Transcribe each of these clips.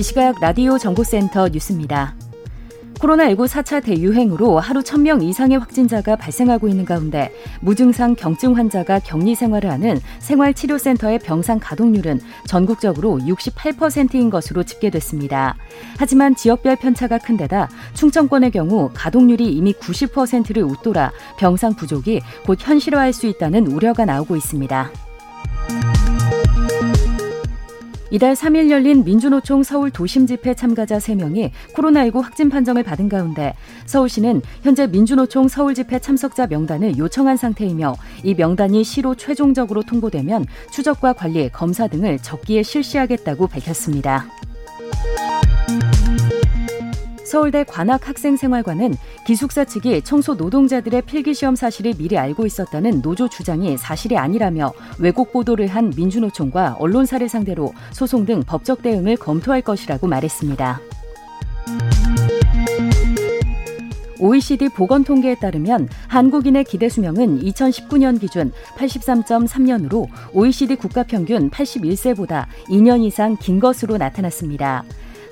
이 시각 라디오 정보센터 뉴스입니다. 코로나19 4차 대유행으로 하루 1000명 이상의 확진자가 발생하고 있는 가운데 무증상 경증 환자가 격리 생활을 하는 생활치료센터의 병상 가동률은 전국적으로 68%인 것으로 집계됐습니다. 하지만 지역별 편차가 큰 데다 충청권의 경우 가동률이 이미 90%를 웃돌아 병상 부족이 곧 현실화할 수 있다는 우려가 나오고 있습니다. 이달 3일 열린 민주노총 서울 도심 집회 참가자 3명이 코로나19 확진 판정을 받은 가운데 서울시는 현재 민주노총 서울 집회 참석자 명단을 요청한 상태이며 이 명단이 시로 최종적으로 통보되면 추적과 관리, 검사 등을 적기에 실시하겠다고 밝혔습니다. 서울대 관악학생생활관은 기숙사 측이 청소 노동자들의 필기시험 사실을 미리 알고 있었다는 노조 주장이 사실이 아니라며 왜곡 보도를 한 민주노총과 언론사를 상대로 소송 등 법적 대응을 검토할 것이라고 말했습니다. OECD 보건 통계에 따르면 한국인의 기대 수명은 2019년 기준 83.3년으로 OECD 국가 평균 81세보다 2년 이상 긴 것으로 나타났습니다.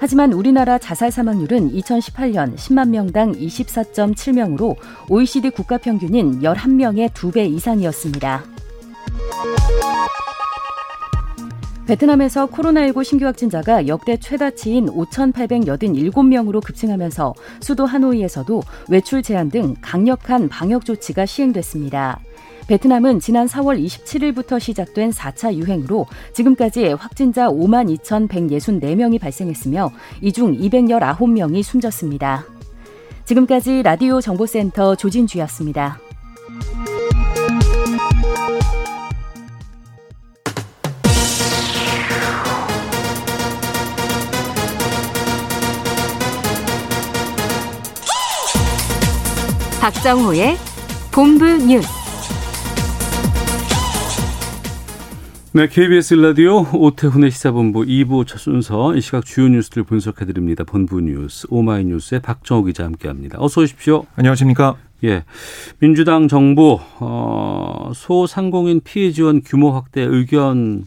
하지만 우리나라 자살 사망률은 2018년 10만 명당 24.7명으로 OECD 국가 평균인 11명의 2배 이상이었습니다. 베트남에서 코로나19 신규 확진자가 역대 최다치인 5,887명으로 급증하면서 수도 하노이에서도 외출 제한 등 강력한 방역 조치가 시행됐습니다. 베트남은 지난 4월 27일부터 시작된 4차 유행으로 지금까지 확진자 5만 2,164명이 발생했으며 이 중 219명이 숨졌습니다. 지금까지 라디오 정보센터 조진주였습니다. 박정호의 본부 뉴스. 네, KBS 라디오 오태훈의 시사본부 2부 첫 순서 이 시각 주요 뉴스를 분석해 드립니다. 본부 뉴스 오마이뉴스의 박정호 기자 함께합니다. 어서 오십시오. 안녕하십니까? 예, 민주당 정부 어, 소상공인 피해 지원 규모 확대 의견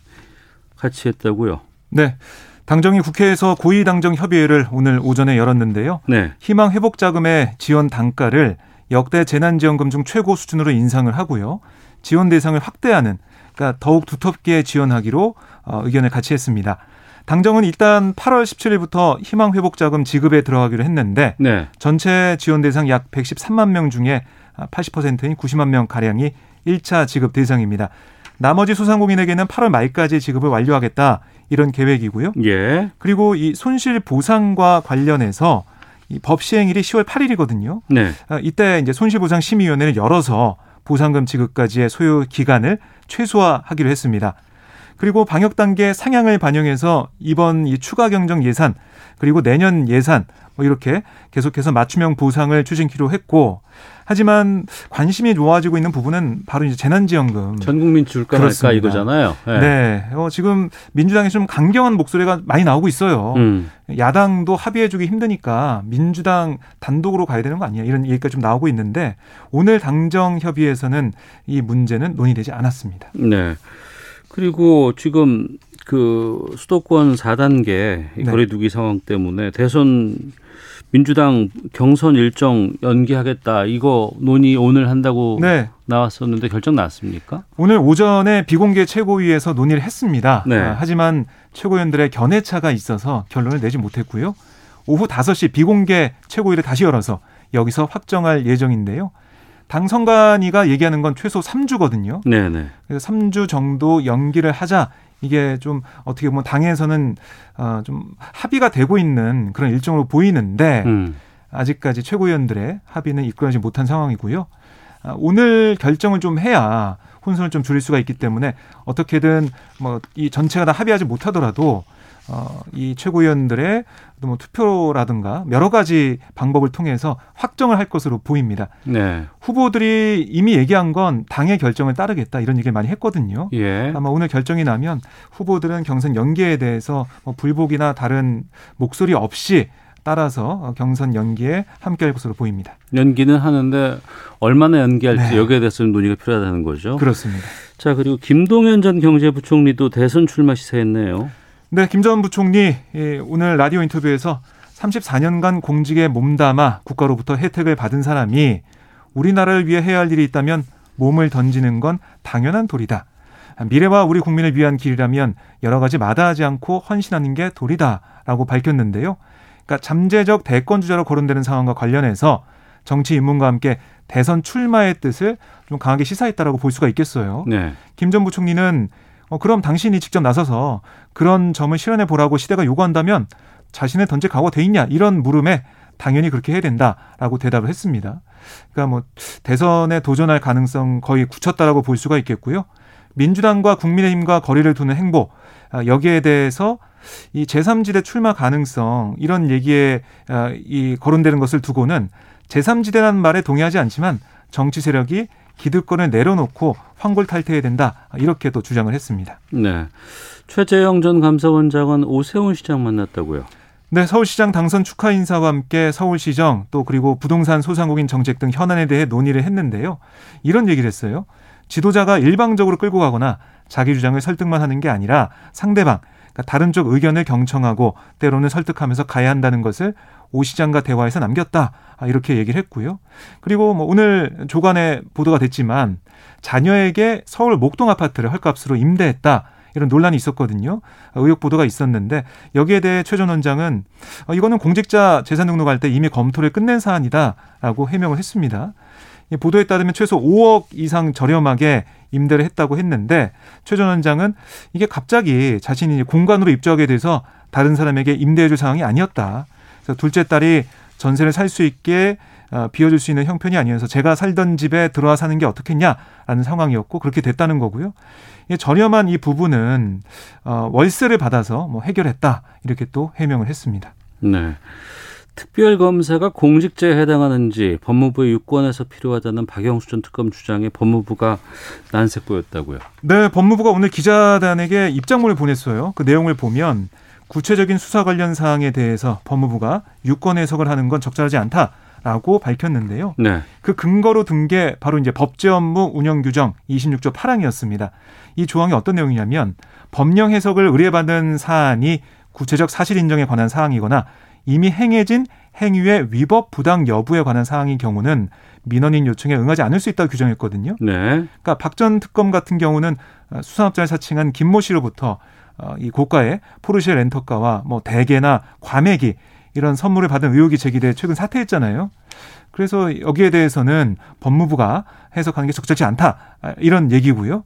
같이 했다고요? 네. 당정이 국회에서 고위 당정 협의회를 오늘 오전에 열었는데요. 네. 희망 회복 자금의 지원 단가를 역대 재난지원금 중 최고 수준으로 인상을 하고요. 지원 대상을 확대하는 그러니까 더욱 두텁게 지원하기로 어, 의견을 같이 했습니다. 당정은 일단 8월 17일부터 희망 회복 자금 지급에 들어가기로 했는데 네. 전체 지원 대상 약 113만 명 중에 80%인 90만 명 가량이 1차 지급 대상입니다. 나머지 소상공인에게는 8월 말까지 지급을 완료하겠다 이런 계획이고요. 예. 그리고 이 손실 보상과 관련해서 이 법 시행일이 10월 8일이거든요. 네. 이때 이제 손실보상 심의위원회를 열어서 보상금 지급까지의 소요 기간을 최소화하기로 했습니다. 그리고 방역 단계 상향을 반영해서 이번 이 추가 경정 예산 그리고 내년 예산 뭐 이렇게 계속해서 맞춤형 보상을 추진키로 했고 하지만 관심이 모아지고 있는 부분은 바로 이제 재난지원금 전 국민 줄까 말까 이거잖아요. 네. 네. 어, 지금 민주당에 좀 강경한 목소리가 많이 나오고 있어요. 음. 야당도 합의해주기 힘드니까 민주당 단독으로 가야 되는 거 아니야 이런 얘기가 좀 나오고 있는데 오늘 당정 협의에서는 이 문제는 논의되지 않았습니다. 네. 그리고 지금 그 수도권 4단계 네. 거리두기 상황 때문에 대선 민주당 경선 일정 연기하겠다 이거 논의 오늘 한다고 네. 나왔었는데 결정 났습니까? 오늘 오전에 비공개 최고위에서 논의를 했습니다. 네. 아, 하지만 최고위원들의 견해차가 있어서 결론을 내지 못했고요. 오후 5시 비공개 최고위를 다시 열어서 여기서 확정할 예정인데요. 당 선관위가 얘기하는 건 최소 3주거든요. 네네. 그래서 3주 정도 연기를 하자 이게 좀 어떻게 보면 당에서는 어좀 합의가 되고 있는 그런 일정으로 보이는데 음. 아직까지 최고위원들의 합의는 이끌어내지 못한 상황이고요. 아, 오늘 결정을 좀 해야 혼선을 좀 줄일 수가 있기 때문에 어떻게든 뭐 이 전체가 다 합의하지 못하더라도 어, 이 최고위원들의 뭐 투표라든가 여러 가지 방법을 통해서 확정을 할 것으로 보입니다. 네. 후보들이 이미 얘기한 건 당의 결정을 따르겠다 이런 얘기를 많이 했거든요. 예. 아마 오늘 결정이 나면 후보들은 경선 연계에 대해서 뭐 불복이나 다른 목소리 없이 따라서 경선 연기에 함께할 것으로 보입니다. 연기는 하는데 얼마나 연기할지 네. 여기에 대해서는 논의가 필요하다는 거죠. 그렇습니다. 자 그리고 김동연 전 경제부총리도 대선 출마 시사했네요. 네, 김 전 부총리 오늘 라디오 인터뷰에서 34년간 공직에 몸담아 국가로부터 혜택을 받은 사람이 우리나라를 위해 해야 할 일이 있다면 몸을 던지는 건 당연한 도리다. 미래와 우리 국민을 위한 길이라면 여러 가지 마다하지 않고 헌신하는 게 도리다라고 밝혔는데요. 그러니까 잠재적 대권 주자로 거론되는 상황과 관련해서 정치 인문과 함께 대선 출마의 뜻을 좀 강하게 시사했다라고 볼 수가 있겠어요. 네. 김전 부총리는 어, 그럼 당신이 직접 나서서 그런 점을 실현해 보라고 시대가 요구한다면 자신의 던질 각오가 돼 있냐 이런 물음에 당연히 그렇게 해야 된다라고 대답을 했습니다. 그러니까 뭐 대선에 도전할 가능성 거의 굳혔다라고 볼 수가 있겠고요. 민주당과 국민의힘과 거리를 두는 행보 아, 여기에 대해서 이 제3지대 출마 가능성 이런 얘기에 아, 이 거론되는 것을 두고는 제3지대라는 말에 동의하지 않지만 정치 세력이 기득권을 내려놓고 황골탈퇴해야 된다 이렇게 도 주장을 했습니다. 네. 최재형 전 감사원장은 오세훈 시장 만났다고요. 네, 서울시장 당선 축하 인사와 함께 서울시정 또 그리고 부동산 소상공인 정책 등 현안에 대해 논의를 했는데요. 이런 얘기를 했어요. 지도자가 일방적으로 끌고 가거나 자기 주장을 설득만 하는 게 아니라 상대방, 그러니까 다른 쪽 의견을 경청하고 때로는 설득하면서 가야 한다는 것을 오 시장과 대화에서 남겼다. 아, 이렇게 얘기를 했고요. 그리고 뭐 오늘 조간에 보도가 됐지만 자녀에게 서울 목동 아파트를 헐값으로 임대했다. 이런 논란이 있었거든요. 의혹 보도가 있었는데 여기에 대해 최 전 원장은 어, 이거는 공직자 재산 등록할 때 이미 검토를 끝낸 사안이다라고 해명을 했습니다. 보도에 따르면 최소 5억 이상 저렴하게 임대를 했다고 했는데 최 전 원장은 이게 갑자기 자신이 공간으로 입주하게 돼서 다른 사람에게 임대해줄 상황이 아니었다. 그래서 둘째 딸이 전세를 살 수 있게 어, 비워줄 수 있는 형편이 아니어서 제가 살던 집에 들어와 사는 게 어떻겠냐라는 상황이었고 그렇게 됐다는 거고요. 저렴한 이 부분은 어, 월세를 받아서 뭐 해결했다 이렇게 또 해명을 했습니다. 네. 특별검사가 공직자에 해당하는지 법무부의 유권에서 필요하다는 박영수 전 특검 주장에 법무부가 난색 보였다고요. 네, 법무부가 오늘 기자단에게 입장문을 보냈어요. 그 내용을 보면 구체적인 수사 관련 사항에 대해서 법무부가 유권 해석을 하는 건 적절하지 않다 라고 밝혔는데요. 네. 그 근거로 든 게 바로 이제 법제 업무 운영 규정 26조 8항이었습니다. 이 조항이 어떤 내용이냐면 법령 해석을 의뢰받은 사안이 구체적 사실 인정에 관한 사항이거나 이미 행해진 행위의 위법 부당 여부에 관한 사항인 경우는 민원인 요청에 응하지 않을 수 있다고 규정했거든요. 네. 그러니까 박 전 특검 같은 경우는 수산업자를 사칭한 김모 씨로부터 어, 이 고가의 포르쉐 렌터카와 뭐 대게나 과메기 이런 선물을 받은 의혹이 제기돼 최근 사퇴했잖아요. 그래서 여기에 대해서는 법무부가 해석하는 게 적절치 않다 아, 이런 얘기고요.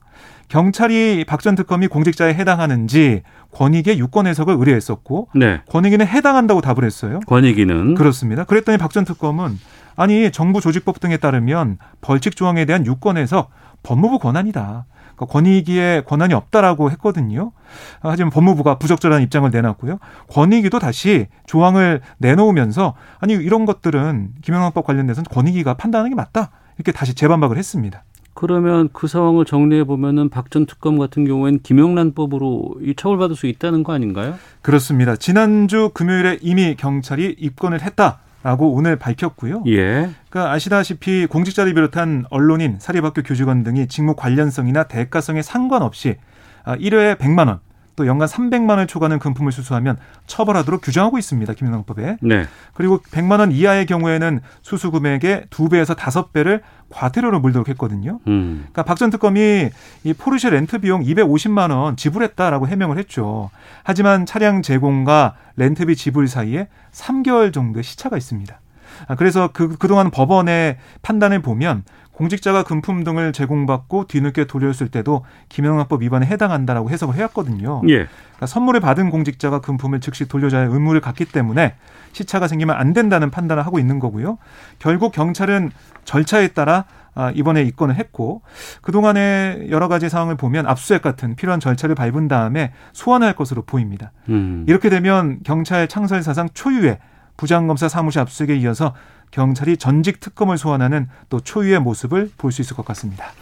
경찰이 박 전 특검이 공직자에 해당하는지 권익의 유권 해석을 의뢰했었고 네. 권익위는 해당한다고 답을 했어요. 권익위는 그렇습니다. 그랬더니 박 전 특검은 아니 정부 조직법 등에 따르면 벌칙 조항에 대한 유권 해석 법무부 권한이다. 그러니까 권익위에 권한이 없다라고 했거든요. 하지만 법무부가 부적절한 입장을 내놨고요. 권익위도 다시 조항을 내놓으면서 아니 이런 것들은 김영란법 관련돼서는 권익위가 판단하는 게 맞다. 이렇게 다시 재반박을 했습니다. 그러면 그 상황을 정리해 보면은 박 전 특검 같은 경우에는 김영란법으로 이 처벌받을 수 있다는 거 아닌가요? 그렇습니다. 지난주 금요일에 이미 경찰이 입건을 했다. 라고 오늘 밝혔고요. 예. 그러니까 아시다시피 공직자를 비롯한 언론인, 사립학교 교직원 등이 직무 관련성이나 대가성에 상관없이 1회에 아, 100만 원, 또 연간 300만 원을 초과하는 금품을 수수하면 처벌하도록 규정하고 있습니다. 김영란법에. 네. 그리고 100만 원 이하의 경우에는 수수 금액의 2배에서 5배를 과태료로 물도록 했거든요. 음. 그러니까 박 전 특검이 이 포르쉐 렌트 비용 250만 원 지불했다라고 해명을 했죠. 하지만 차량 제공과 렌트비 지불 사이에 3개월 정도의 시차가 있습니다. 아, 그래서 그, 그동안 법원의 판단을 보면 공직자가 금품 등을 제공받고 뒤늦게 돌려줬을 때도 김영란법 위반에 해당한다라고 해석을 해왔거든요. 예. 그러니까 선물을 받은 공직자가 금품을 즉시 돌려줘야 할 의무를 갖기 때문에 시차가 생기면 안 된다는 판단을 하고 있는 거고요. 결국 경찰은 절차에 따라 아, 이번에 입건을 했고 그동안의 여러 가지 상황을 보면 압수수색 같은 필요한 절차를 밟은 다음에 소환할 것으로 보입니다. 음. 이렇게 되면 경찰 창설 사상 초유의 부장검사 사무실 압수수색에 이어서 경찰이 전직 특검을 소환하는 또 초유의 모습을 볼 수 있을 것 같습니다.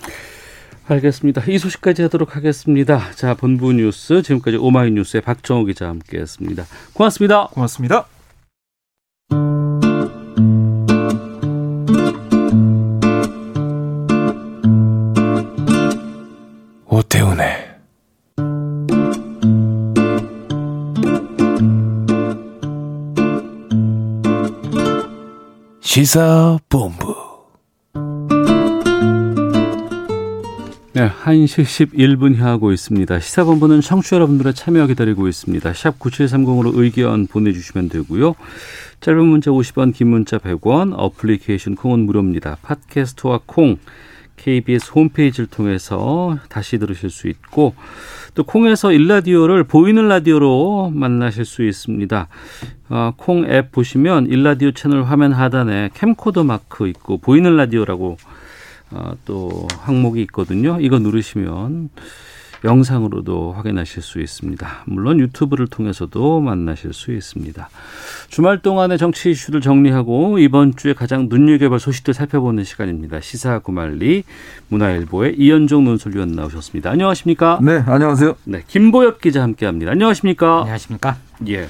알겠습니다. 이 소식까지 하도록 하겠습니다. 자, 본부 뉴스 지금까지 오마이뉴스의 박정호 기자 함께했습니다. 고맙습니다. 고맙습니다. 오태훈의 시사본부 네, 1시 11분 향하고 있습니다. 시사본부는 청취자 여러분들의 참여 기다리고 있습니다. 샵 9730으로 의견 보내주시면 되고요. 짧은 문자 50원, 긴 문자 100원, 어플리케이션 콩은 무료입니다. 팟캐스트와 콩, KBS 홈페이지를 통해서 다시 들으실 수 있고 또 콩에서 일라디오를 보이는 라디오로 만나실 수 있습니다. 어, 콩앱 보시면 일라디오 채널 화면 하단에 캠코더 마크 있고 보이는 라디오라고 어, 또 항목이 있거든요. 이거 누르시면 영상으로도 확인하실 수 있습니다. 물론 유튜브를 통해서도 만나실 수 있습니다. 주말 동안의 정치 이슈를 정리하고 이번 주에 가장 눈여겨볼 소식들 살펴보는 시간입니다. 시사 구말리 문화일보의 이현종 논설위원 나오셨습니다. 안녕하십니까? 네, 안녕하세요. 네, 김보엽 기자 함께합니다. 안녕하십니까? 안녕하십니까? 예.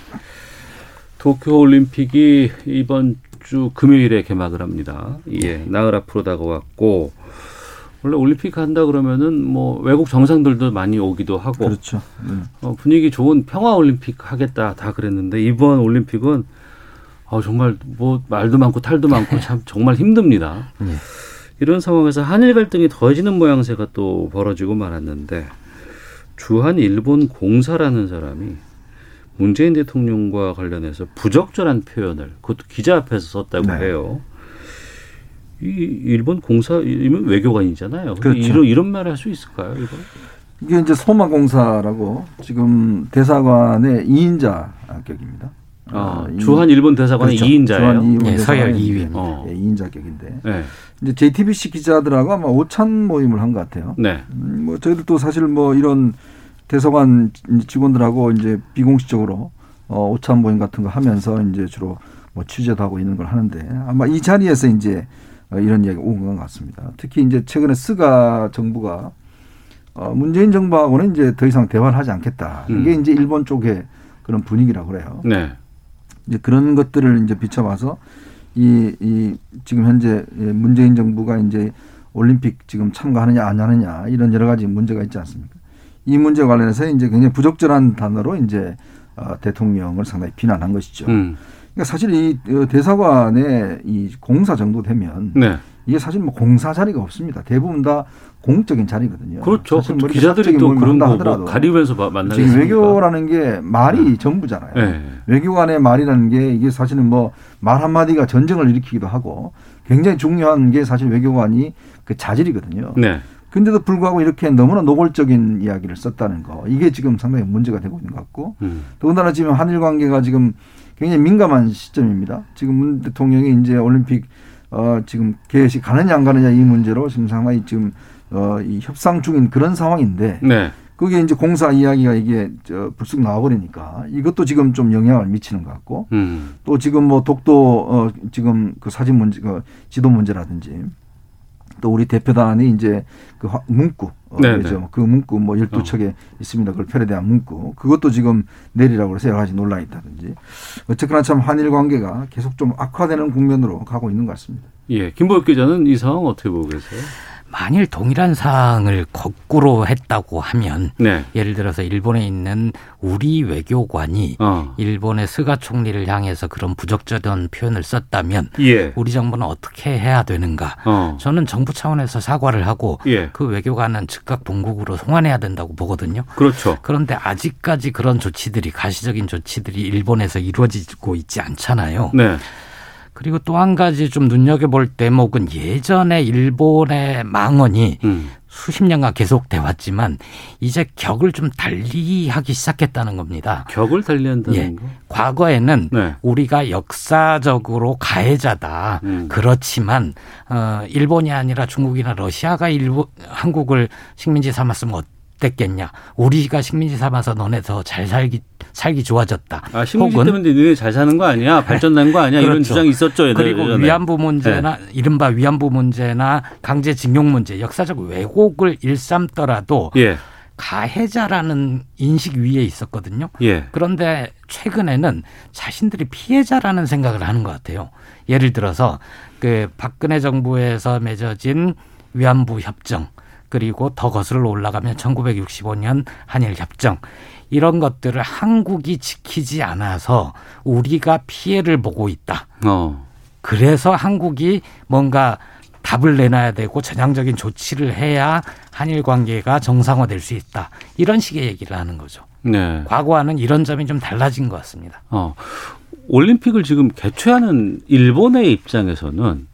도쿄 올림픽이 이번 주 금요일에 개막을 합니다. 예, 나흘 앞으로 다가왔고 원래 올림픽 한다 그러면은 뭐 외국 정상들도 많이 오기도 하고 그렇죠. 네. 어, 분위기 좋은 평화 올림픽 하겠다 다 그랬는데 이번 올림픽은 어, 정말 뭐 말도 많고 탈도 많고 참 정말 힘듭니다. 네. 이런 상황에서 한일 갈등이 더해지는 모양새가 또 벌어지고 말았는데 주한 일본 공사라는 사람이 문재인 대통령과 관련해서 부적절한 표현을 그것도 기자 앞에서 썼다고 네. 해요. 이 일본 공사이면 외교관이잖아요. 그렇죠. 이런 이런 말을 할 수 있을까요? 이거? 이게 이제 소마 공사라고 지금 대사관의 2인자 격입니다. 아, 어, 주한 일본 대사관의 그렇죠. 2인자예요. 주한 일본 네, 서열 2위. 어. 네, 2인자 격인데. 네. 이제 JTBC 기자들하고 아마 오찬 모임을 한 것 같아요. 네. 음, 뭐 저희들도 사실 뭐 이런 대사관 직원들하고 이제 비공식적으로 어, 오찬 모임 같은 거 하면서 이제 주로 뭐 취재도 하고 있는 걸 하는데 아마 이 자리에서 이제 어, 이런 이야기가 온것 같습니다. 특히 이제 최근에 스가 정부가 어, 문재인 정부하고는 이제 더 이상 대화를 하지 않겠다. 이게 음. 이제 일본 쪽의 그런 분위기라고 그래요. 네. 이제 그런 것들을 이제 비춰봐서 이, 이 지금 현재 문재인 정부가 이제 올림픽 지금 참가하느냐 안 하느냐 이런 여러 가지 문제가 있지 않습니까? 이 문제 관련해서 이제 굉장히 부적절한 단어로 이제 어, 대통령을 상당히 비난한 것이죠. 음. 그러니까 사실 이 어, 대사관의 이 공사 정도 되면 네. 이게 사실 뭐 공사 자리가 없습니다. 대부분 다 공적인 자리거든요. 그렇죠. 뭐 기자들이 또 그런 거 하더라도 가리면서 만나겠 지금 외교라는 게 말이 네. 전부잖아요. 네. 외교관의 말이라는 게 이게 사실은 뭐 말 한마디가 전쟁을 일으키기도 하고 굉장히 중요한 게 사실 외교관이 그 자질이거든요. 네. 근데도 불구하고 이렇게 너무나 노골적인 이야기를 썼다는 거 이게 지금 상당히 문제가 되고 있는 것 같고 음. 더군다나 지금 한일 관계가 지금 굉장히 민감한 시점입니다. 지금 문 대통령이 이제 올림픽 어 지금 계획이 가느냐 안 가느냐 이 문제로 지금 상당히 지금 어이 협상 중인 그런 상황인데 네. 그게 이제 공사 이야기가 이게 저 불쑥 나와버리니까 이것도 지금 좀 영향을 미치는 것 같고 음. 또 지금 뭐 독도 어 지금 그 사진 문제 그 지도 문제라든지 또 우리 대표단이 이제 그 문구 어, 네, 네. 그 문구 뭐 열두 척에 어. 있습니다. 그걸 편에 대한 문구 그것도 지금 내리라고 해서 여러 가지 논란이 있다든지 어쨌거나 참 한일 관계가 계속 좀 악화되는 국면으로 가고 있는 것 같습니다. 예, 김보혁 기자는 이 상황 어떻게 보고 계세요? 만일 동일한 사항을 거꾸로 했다고 하면 네. 예를 들어서 일본에 있는 우리 외교관이 어. 일본의 스가 총리를 향해서 그런 부적절한 표현을 썼다면 예. 우리 정부는 어떻게 해야 되는가? 어. 저는 정부 차원에서 사과를 하고 예. 그 외교관은 즉각 본국으로 송환해야 된다고 보거든요. 그렇죠. 그런데 아직까지 그런 조치들이 가시적인 조치들이 일본에서 이루어지고 있지 않잖아요. 네. 그리고 또 한 가지 좀 눈여겨볼 대목은 예전에 일본의 망언이 음. 수십 년간 계속돼 왔지만 이제 격을 좀 달리하기 시작했다는 겁니다. 격을 달리한다는 예. 거? 과거에는 네. 우리가 역사적으로 가해자다. 음. 그렇지만 어 일본이 아니라 중국이나 러시아가 일본 한국을 식민지 삼았으면 어땠겠냐. 우리가 식민지 삼아서 너네 더 잘 살기 살기 좋아졌다. 아, 식민지 혹은 때문에 너네 잘 사는 거 아니야? 발전된 거 아니야? 그렇죠. 이런 주장이 있었죠. 예전에. 그리고 위안부 문제나 네. 이른바 위안부 문제나 강제징용 문제, 역사적 왜곡을 일삼더라도 예. 가해자라는 인식 위에 있었거든요. 예. 그런데 최근에는 자신들이 피해자라는 생각을 하는 것 같아요. 예를 들어서 그 박근혜 정부에서 맺어진 위안부 협정 그리고 더 거슬러 올라가면 1965년 한일 협정 이런 것들을 한국이 지키지 않아서 우리가 피해를 보고 있다. 어. 그래서 한국이 뭔가 답을 내놔야 되고 전향적인 조치를 해야 한일 관계가 정상화될 수 있다. 이런 식의 얘기를 하는 거죠. 네. 과거와는 이런 점이 좀 달라진 것 같습니다. 어. 올림픽을 지금 개최하는 일본의 입장에서는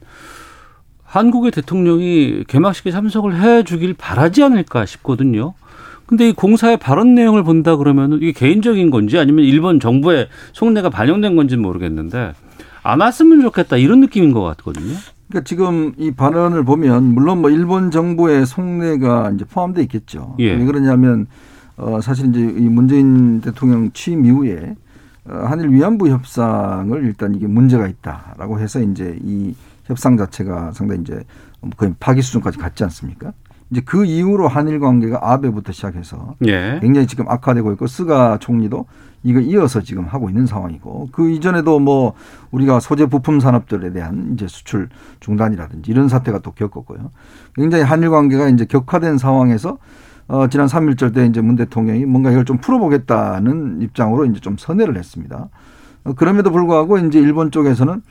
한국의 대통령이 개막식에 참석을 해 주길 바라지 않을까 싶거든요. 근데 이 공사의 발언 내용을 본다 그러면 이게 개인적인 건지 아니면 일본 정부의 속내가 반영된 건지는 모르겠는데 안 왔으면 좋겠다 이런 느낌인 것 같거든요. 그러니까 지금 이 발언을 보면 물론 뭐 일본 정부의 속내가 이제 포함되어 있겠죠. 예. 왜 그러냐면 어 사실 이제 이 문재인 대통령 취임 이후에 어 한일 위안부 협상을 일단 이게 문제가 있다라고 해서 이제 이 협상 자체가 상당히 이제 거의 파기 수준까지 갔지 않습니까? 이제 그 이후로 한일 관계가 아베부터 시작해서 예. 굉장히 지금 악화되고 있고 스가 총리도 이거 이어서 지금 하고 있는 상황이고 그 이전에도 뭐 우리가 소재 부품 산업들에 대한 이제 수출 중단이라든지 이런 사태가 또 겪었고요. 굉장히 한일 관계가 이제 격화된 상황에서 어 지난 3일절 때 이제 문 대통령이 뭔가 이걸 좀 풀어보겠다는 입장으로 이제 좀 선회를 했습니다. 어 그럼에도 불구하고 이제 일본 쪽에서는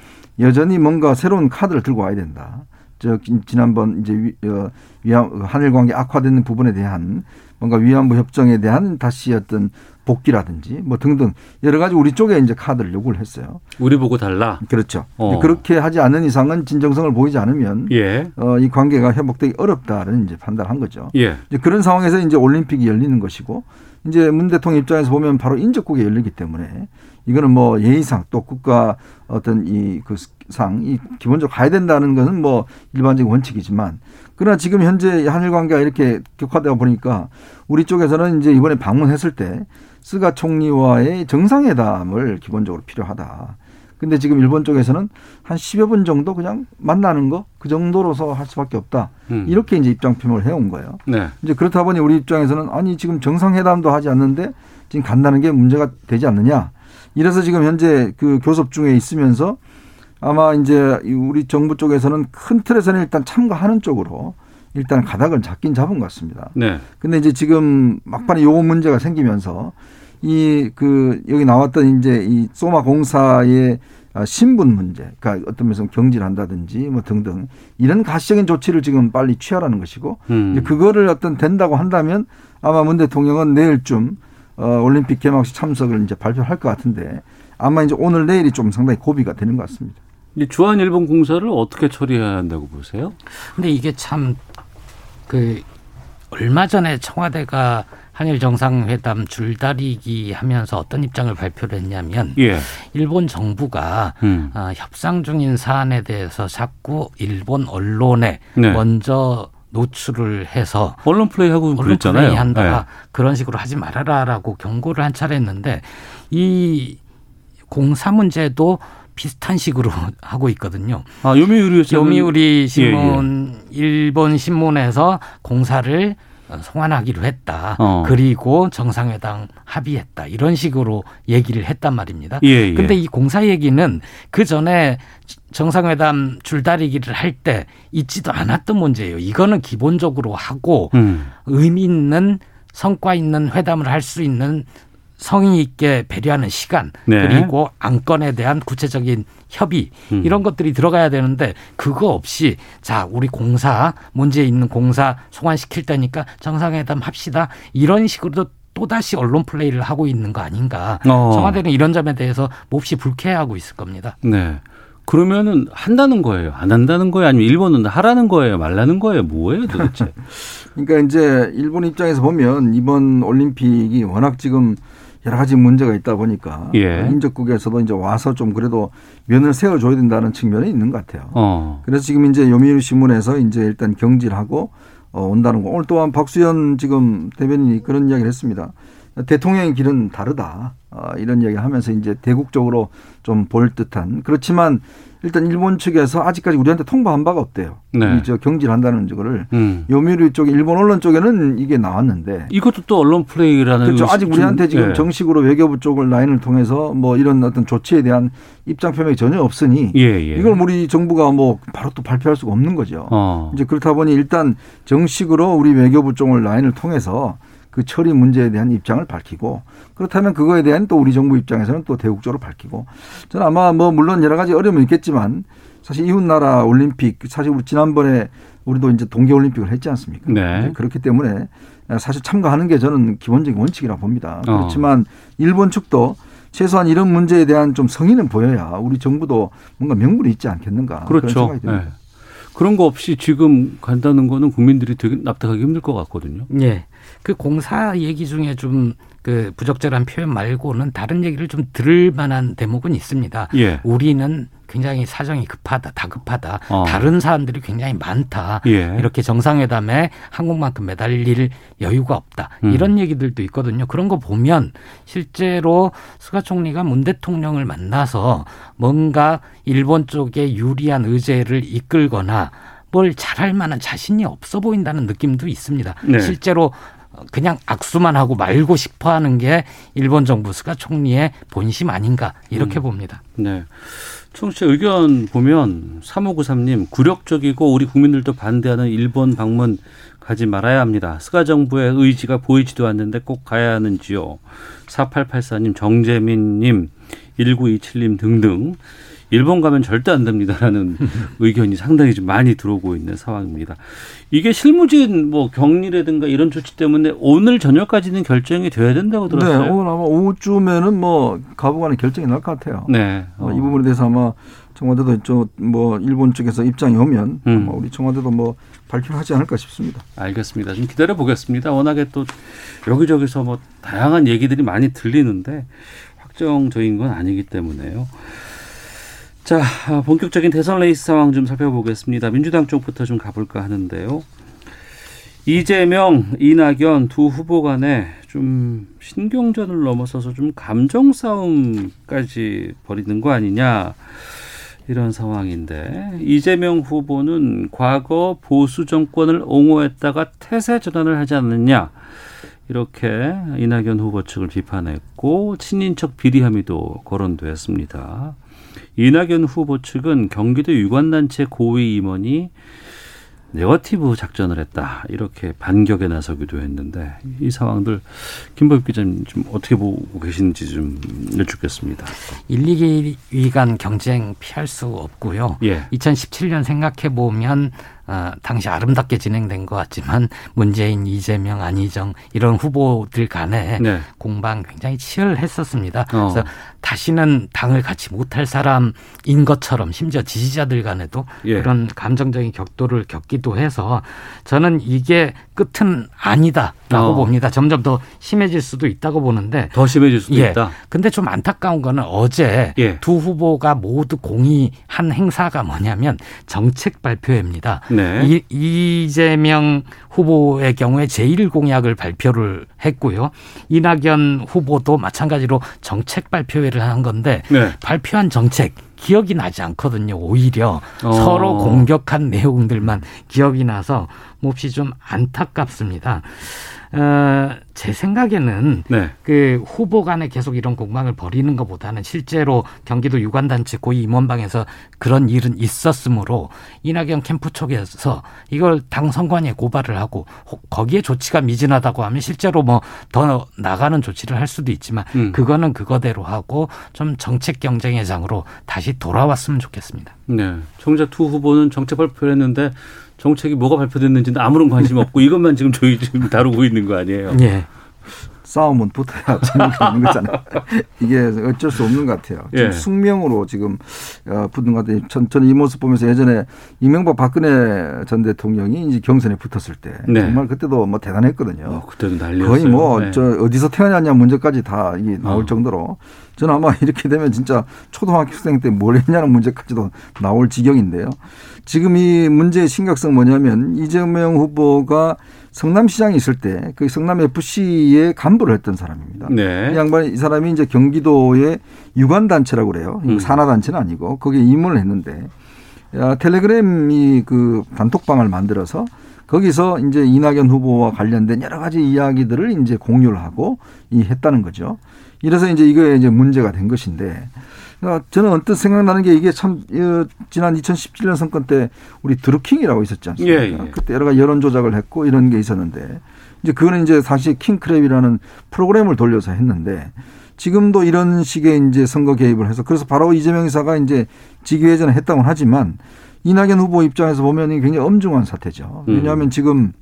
여전히 뭔가 새로운 카드를 들고 와야 된다. 저 지난번 이제 위, 어, 위안 한일 관계 악화되는 부분에 대한 뭔가 위안부 협정에 대한 다시 어떤 복귀라든지 뭐 등등 여러 가지 우리 쪽에 이제 카드를 요구를 했어요. 우리 보고 달라. 그렇죠. 어. 그렇게 하지 않는 이상은 진정성을 보이지 않으면 예. 어, 이 관계가 회복되기 어렵다는 이제 판단한 거죠. 예. 이제 그런 상황에서 이제 올림픽이 열리는 것이고 이제 문 대통령 입장에서 보면 바로 인접국에 열리기 때문에 이거는 뭐 예의상 또 국가 어떤 이 그 상 이 기본적으로 가야 된다는 것은 뭐 일반적인 원칙이지만 그러나 지금 현재 한일 관계가 이렇게 격화되어 보니까 우리 쪽에서는 이제 이번에 방문했을 때 스가 총리와의 정상회담을 기본적으로 필요하다. 근데 지금 일본 쪽에서는 한 10여 분 정도 그냥 만나는 거 그 정도로서 할 수밖에 없다. 음. 이렇게 이제 입장 표명을 해온 거예요. 네. 이제 그렇다 보니 우리 입장에서는 아니 지금 정상회담도 하지 않는데 지금 간다는 게 문제가 되지 않느냐. 이래서 지금 현재 그 교섭 중에 있으면서 아마 이제 우리 정부 쪽에서는 큰 틀에서는 일단 참가하는 쪽으로 일단 가닥을 잡긴 잡은 것 같습니다. 네. 근데 이제 지금 막판에 요 문제가 생기면서 이 그 여기 나왔던 이제 이 소마 공사의 신분 문제, 그러니까 어떤 면에서 경질한다든지 뭐 등등 이런 가시적인 조치를 지금 빨리 취하라는 것이고 음. 그거를 어떤 된다고 한다면 아마 문 대통령은 내일쯤 어, 올림픽 개막식 참석을 이제 발표할 것 같은데 아마 이제 오늘 내일이 좀 상당히 고비가 되는 것 같습니다. 이 주한 일본 공사를 어떻게 처리해야 한다고 보세요? 근데 이게 참 그 얼마 전에 청와대가 한일 정상회담 줄다리기 하면서 어떤 입장을 발표를 했냐면 예. 일본 정부가 음. 어, 협상 중인 사안에 대해서 자꾸 일본 언론에 네. 먼저 노출을 해서 언론 플레이하고 언론 그랬잖아요. 플레이 한다 네. 그런 식으로 하지 말아라라고 경고를 한 차례 했는데 이 공사 문제도 비슷한 식으로 하고 있거든요. 아 요미우리 요미우리 신문 예, 예. 일본 신문에서 공사를 송환하기로 했다. 어. 그리고 정상회담 합의했다. 이런 식으로 얘기를 했단 말입니다. 예, 예. 근데 이 공사 얘기는 그 전에 정상회담 줄다리기를 할 때 있지도 않았던 문제예요. 이거는 기본적으로 하고 음. 의미 있는 성과 있는 회담을 할 수 있는 성의 있게 배려하는 시간 네. 그리고 안건에 대한 구체적인 협의 음. 이런 것들이 들어가야 되는데 그거 없이 자 우리 공사 문제 있는 공사 소환시킬 때니까 정상회담 합시다 이런 식으로 또다시 언론 플레이를 하고 있는 거 아닌가 어. 청와대는 이런 점에 대해서 몹시 불쾌해하고 있을 겁니다. 네. 그러면은 한다는 거예요? 안 한다는 거예요? 아니면 일본은 하라는 거예요? 말라는 거예요? 뭐예요 도대체? 그러니까 이제 일본 입장에서 보면 이번 올림픽이 워낙 지금 여러 가지 문제가 있다 보니까 예. 인접국에서도 이제 와서 좀 그래도 면을 세워줘야 된다는 측면이 있는 것 같아요. 어. 그래서 지금 이제 요미우리 신문에서 이제 일단 경질하고 어, 온다는 거. 오늘 또한 박수현 지금 대변인이 그런 이야기를 했습니다. 대통령의 길은 다르다. 어, 이런 이야기 하면서 이제 대국적으로 좀 볼 듯한 그렇지만 일단 일본 측에서 아직까지 우리한테 통보한 바가 없대요. 네. 이저 경질한다는 거를 음. 요미우리 쪽에 일본 언론 쪽에는 이게 나왔는데 이것도 또 언론 플레이라는 그렇죠. 아직 우리한테 지금 네. 정식으로 외교부 쪽을 라인을 통해서 뭐 이런 어떤 조치에 대한 입장 표명이 전혀 없으니 예, 예. 이걸 우리 정부가 뭐 바로 또 발표할 수가 없는 거죠. 어. 이제 그렇다 보니 일단 정식으로 우리 외교부 쪽을 라인을 통해서 그 처리 문제에 대한 입장을 밝히고 그렇다면 그거에 대한 또 우리 정부 입장에서는 또 대국적으로 밝히고 저는 아마 뭐 물론 여러 가지 어려움이 있겠지만 사실 이웃 나라 올림픽 사실 우리 지난번에 우리도 이제 동계 올림픽을 했지 않습니까? 네. 그렇기 때문에 사실 참가하는 게 저는 기본적인 원칙이라 봅니다. 어. 그렇지만 일본 측도 최소한 이런 문제에 대한 좀 성의는 보여야 우리 정부도 뭔가 명분이 있지 않겠는가 그렇죠. 그런 네. 그런 거 없이 지금 간다는 거는 국민들이 되게 납득하기 힘들 것 같거든요. 네. 그 공사 얘기 중에 좀 그 부적절한 표현 말고는 다른 얘기를 좀 들을 만한 대목은 있습니다. 예. 우리는 굉장히 사정이 급하다, 다급하다. 어. 다른 사람들이 굉장히 많다. 예. 이렇게 정상회담에 한국만큼 매달릴 여유가 없다. 음. 이런 얘기들도 있거든요. 그런 거 보면 실제로 스가 총리가 문 대통령을 만나서 뭔가 일본 쪽에 유리한 의제를 이끌거나 뭘 잘할 만한 자신이 없어 보인다는 느낌도 있습니다. 네. 실제로 그냥 악수만 하고 말고 싶어 하는 게 일본 정부 스가 총리의 본심 아닌가 이렇게 음. 봅니다. 네. 청취자 의견 보면 3593님 굴욕적이고 우리 국민들도 반대하는 일본 방문 가지 말아야 합니다. 스가 정부의 의지가 보이지도 않는데 꼭 가야 하는지요. 4884님 정재민님 1927님 등등 일본 가면 절대 안 됩니다라는 의견이 상당히 좀 많이 들어오고 있는 상황입니다. 이게 실무진 뭐 격리라든가 이런 조치 때문에 오늘 저녁까지는 결정이 돼야 된다고 들었어요. 네, 오늘 아마 오후쯤에는 뭐 가부간의 결정이 날 것 같아요. 네. 어. 이 부분에 대해서 아마 청와대도 저뭐 일본 쪽에서 입장이 오면 음. 우리 청와대도 뭐 발표를 하지 않을까 싶습니다. 알겠습니다. 좀 기다려 보겠습니다. 워낙에 또 여기저기서 뭐 다양한 얘기들이 많이 들리는데 확정적인 건 아니기 때문에요. 자, 본격적인 대선 레이스 상황 좀 살펴보겠습니다. 민주당 쪽부터 좀 가볼까 하는데요. 이재명, 이낙연 두 후보 간에 좀 신경전을 넘어서서 좀 감정 싸움까지 벌이는 거 아니냐. 이런 상황인데 이재명 후보는 과거 보수 정권을 옹호했다가 태세 전환을 하지 않느냐 이렇게 이낙연 후보 측을 비판했고 친인척 비리 혐의도 거론됐습니다. 이낙연 후보 측은 경기도 유관단체 고위 임원이 네거티브 작전을 했다 이렇게 반격에 나서기도 했는데 이 상황들 김보엽 기자님 좀 어떻게 보고 계시는지 좀 여쭙겠습니다. 1, 2기 위간 경쟁 피할 수 없고요. 예. 2017년 생각해 보면 어, 당시 아름답게 진행된 것 같지만 문재인, 이재명, 안희정 이런 후보들 간에 네. 공방 굉장히 치열했었습니다. 어. 그래서 다시는 당을 같이 못할 사람인 것처럼 심지어 지지자들 간에도 예. 그런 감정적인 격돌을 겪기도 해서 저는 이게 끝은 아니다라고 어. 봅니다. 점점 더 심해질 수도 있다고 보는데 더 심해질 수도 예. 있다. 근데 좀 안타까운 거는 어제 예. 두 후보가 모두 공의한 행사가 뭐냐면 정책 발표회입니다. 네. 이, 이재명 후보의 경우에 제1 공약을 발표를 했고요. 이낙연 후보도 마찬가지로 정책 발표회를 한 건데 네. 발표한 정책 기억이 나지 않거든요. 오히려 어. 서로 공격한 내용들만 기억이 나서 몹시 좀 안타깝습니다. 어, 제 생각에는 네. 그 후보 간에 계속 이런 공방을 벌이는 것보다는 실제로 경기도 유관단체 고위 임원방에서 그런 일은 있었으므로 이낙연 캠프 쪽에서 이걸 당 선관위에 고발을 하고 거기에 조치가 미진하다고 하면 실제로 뭐 더 나가는 조치를 할 수도 있지만 음. 그거는 그거대로 하고 좀 정책 경쟁의 장으로 다시 돌아왔으면 좋겠습니다. 네. 정작 두 후보는 정책 발표를 했는데 정책이 뭐가 발표됐는지는 아무런 관심 없고 이것만 지금 저희 지금 다루고 있는 거 아니에요? 예. 싸움은 붙어야 재미가 있는 거잖아요. 이게 어쩔 수 없는 것 같아요. 예. 숙명으로 지금 어, 붙는 것 같아요. 전, 저는 이 모습 보면서 예전에 이명박 박근혜 전 대통령이 이제 경선에 붙었을 때 네. 정말 그때도 뭐 대단했거든요. 어, 그때도 난리였어요. 거의 뭐저 네. 어디서 태어났냐 문제까지 다 이게 나올 어. 정도로 저는 아마 이렇게 되면 진짜 초등학생 때 뭘 했냐는 문제까지도 나올 지경인데요. 지금 이 문제의 심각성 뭐냐면 이재명 후보가 성남시장에 있을 때 그 성남 FC의 간부를 했던 사람입니다. 네. 이 양반 이 사람이 이제 경기도의 유관 단체라고 그래요. 음. 산하 단체는 아니고 거기에 입문을 했는데 텔레그램이 그 단톡방을 만들어서 거기서 이제 이낙연 후보와 관련된 여러 가지 이야기들을 이제 공유를 하고 이 했다는 거죠. 이래서 이제 이거에 이제 문제가 된 것인데 그러니까 저는 언뜻 생각나는 게 이게 참 어, 지난 2017년 선거 때 우리 드루킹이라고 있었지 않습니까? 예, 예. 그때 여러 가지 여론 조작을 했고 이런 게 있었는데 이제 그거는 이제 사실 킹크랩이라는 프로그램을 돌려서 했는데 지금도 이런 식의 이제 선거 개입을 해서 그래서 바로 이재명 이사가 이제 직위회전을 했다고 하지만 이낙연 후보 입장에서 보면 굉장히 엄중한 사태죠. 왜냐하면 음. 지금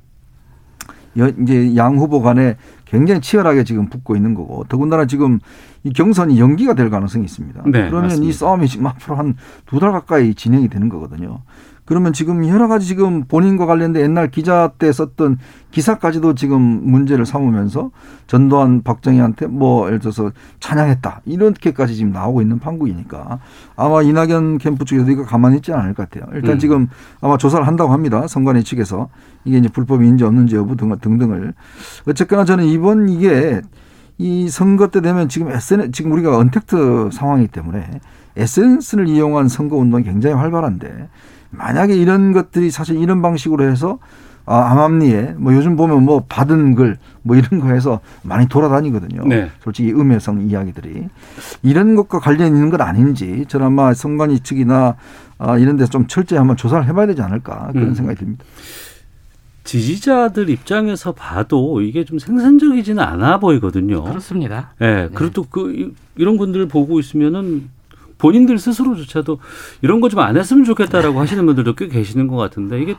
이제 양 후보 간에 굉장히 치열하게 지금 붙고 있는 거고 더군다나 지금 이 경선이 연기가 될 가능성이 있습니다. 네, 그러면 맞습니다. 이 싸움이 지금 앞으로 한 두 달 가까이 진행이 되는 거거든요. 그러면 지금 여러 가지 지금 본인과 관련된 옛날 기자 때 썼던 기사까지도 지금 문제를 삼으면서 전두환 박정희한테 뭐 예를 들어서 찬양했다 이렇게까지 지금 나오고 있는 판국이니까 아마 이낙연 캠프 쪽에서 이거 가만히 있지 않을 것 같아요. 일단 음. 지금 아마 조사를 한다고 합니다. 선관위 측에서 이게 이제 불법인지 없는지 여부 등 등등을 어쨌거나 저는 이번 이게 이 선거 때 되면 지금 SNS 지금 우리가 언택트 상황이기 때문에 SNS를 이용한 선거 운동이 굉장히 활발한데 만약에 이런 것들이 사실 이런 방식으로 해서 아, 암암리에 뭐 요즘 보면 뭐 받은 글 뭐 이런 거 해서 많이 돌아다니거든요. 네. 솔직히 음해성 이야기들이 이런 것과 관련 있는 건 아닌지 저는 아마 선관위 측이나 아, 이런 데서 좀 철저히 한번 조사를 해봐야 되지 않을까 그런 음. 생각이 듭니다. 지지자들 입장에서 봐도 이게 좀 생산적이지는 않아 보이거든요. 그렇습니다. 예, 네. 그래도 그 이런 분들을 보고 있으면은 본인들 스스로조차도 이런 거 좀 안 했으면 좋겠다라고 하시는 분들도 꽤 계시는 것 같은데 이게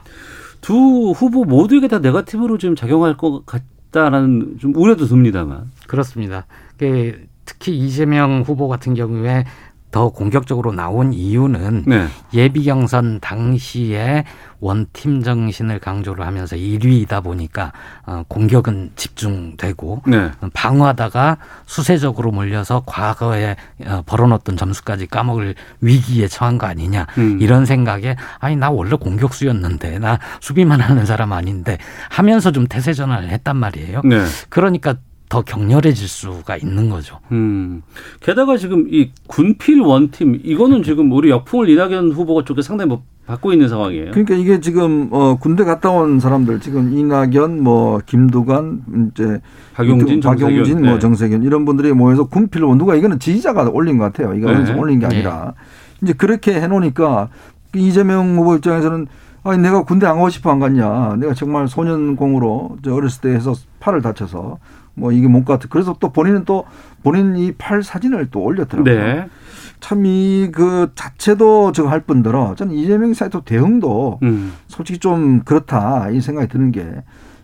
두 후보 모두에게 다 네거티브로 지금 작용할 것 같다라는 좀 우려도 듭니다만. 그렇습니다. 그 특히 이재명 후보 같은 경우에 더 공격적으로 나온 이유는 네. 예비 경선 당시에 원팀 정신을 강조를 하면서 1위이다 보니까 어, 공격은 집중되고 네. 방어하다가 수세적으로 몰려서 과거에 어, 벌어놓던 점수까지 까먹을 위기에 처한 거 아니냐 음. 이런 생각에 아니 나 원래 공격수였는데 나 수비만 하는 사람 아닌데 하면서 좀 태세 전환을 했단 말이에요. 네. 그러니까 더 격렬해질 수가 있는 거죠. 음. 게다가 지금 이 군필 원팀 이거는 지금 우리 역풍을 이낙연 후보가 쪽에 상당히 뭐 받고 있는 상황이에요. 그러니까 이게 지금 어 군대 갔다 온 사람들 지금 이낙연 뭐 김두관 이제 박용진, 박용진 정세균. 뭐 네. 정세균 이런 분들이 모여서 군필 원 누가 이거는 지지자가 올린 것 같아요. 이거는 네. 올린 게 아니라 네. 이제 그렇게 해 놓으니까 이재명 후보 입장에서는 아니 내가 군대 안 가고 싶어 안 갔냐. 내가 정말 소년공으로 어렸을 때 해서 팔을 다쳐서 뭐 이게 뭔가 그래서 또 본인은 또 본인 이 팔 사진을 또 올렸더라고요. 네. 참이 그 자체도 저거 할 뿐더러 저는 이재명 사이트 대응도 음. 솔직히 좀 그렇다 이 생각이 드는 게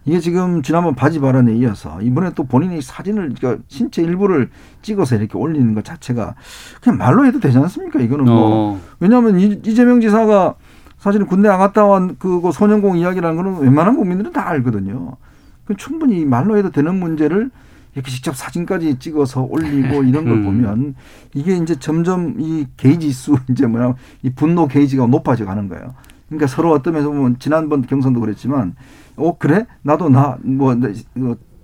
이게 지금 지난번 바지 발언에 이어서 이번에 또 본인이 사진을 그러니까 신체 일부를 찍어서 이렇게 올리는 것 자체가 그냥 말로 해도 되지 않습니까? 이거는 뭐 어. 왜냐하면 이재명 지사가 사실은 군대 안 갔다 온 그거 소년공 이야기라는 거는 웬만한 국민들은 다 알거든요. 그 충분히 말로 해도 되는 문제를 이렇게 직접 사진까지 찍어서 올리고 이런 걸 음. 보면 이게 이제 점점 이 게이지 수 이제 뭐냐 이 분노 게이지가 높아져 가는 거예요. 그러니까 서로 어떤 면에서 보면 지난번 경선도 그랬지만 어 그래 나도 나 뭐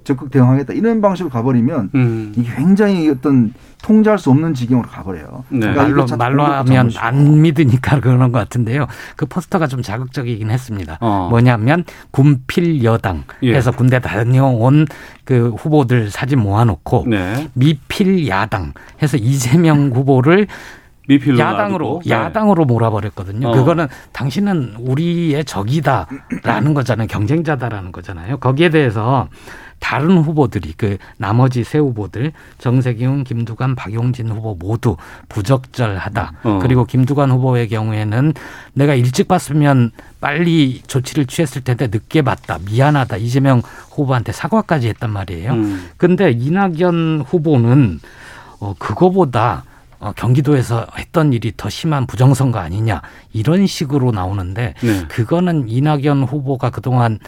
적극 대응하겠다 이런 방식으로 가버리면 음. 이게 굉장히 어떤 통제할 수 없는 지경으로 가버려요. 네. 그러니까 말로 말로 하면 안 믿으니까 그러는 것 같은데요. 그 포스터가 좀 자극적이긴 했습니다. 어. 뭐냐면 군필 여당 예. 해서 군대 다녀온 그 후보들 사진 모아놓고 네. 미필 야당 해서 이재명 후보를 야당으로. 네. 야당으로 몰아버렸거든요. 어. 그거는 당신은 우리의 적이다라는 거잖아요. 경쟁자다라는 거잖아요. 거기에 대해서 다른 후보들이 그 나머지 세 후보들 정세균, 김두관, 박용진 후보 모두 부적절하다. 어. 그리고 김두관 후보의 경우에는 내가 일찍 봤으면 빨리 조치를 취했을 텐데 늦게 봤다. 미안하다. 이재명 후보한테 사과까지 했단 말이에요. 음. 근데 이낙연 후보는 어 그거보다 어, 경기도에서 했던 일이 더 심한 부정선거 아니냐 이런 식으로 나오는데 네. 그거는 이낙연 후보가 그동안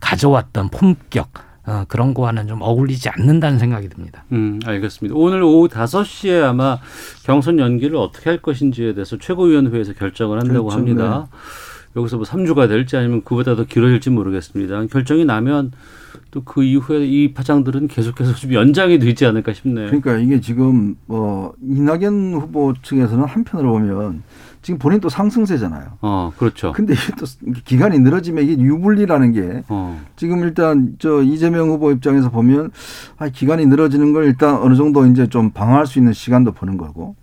가져왔던 품격 어, 그런 거와는 좀 어울리지 않는다는 생각이 듭니다. 음, 알겠습니다. 오늘 오후 5시에 아마 경선 연기를 어떻게 할 것인지에 대해서 최고위원회에서 결정을 한다고 그렇죠. 합니다. 네. 여기서 뭐 3주가 될지 아니면 그보다 더 길어질지 모르겠습니다. 결정이 나면 또 그 이후에 이 파장들은 계속해서 좀 연장이 되지 않을까 싶네요. 그러니까 이게 지금 뭐 이낙연 후보 측에서는 한편으로 보면 지금 본인 또 상승세잖아요. 어, 그렇죠. 근데 이게 또 기간이 늘어지면 이게 유불리라는 게 어. 지금 일단 저 이재명 후보 입장에서 보면 아, 기간이 늘어지는 걸 일단 어느 정도 이제 좀 방어할 수 있는 시간도 보는 거고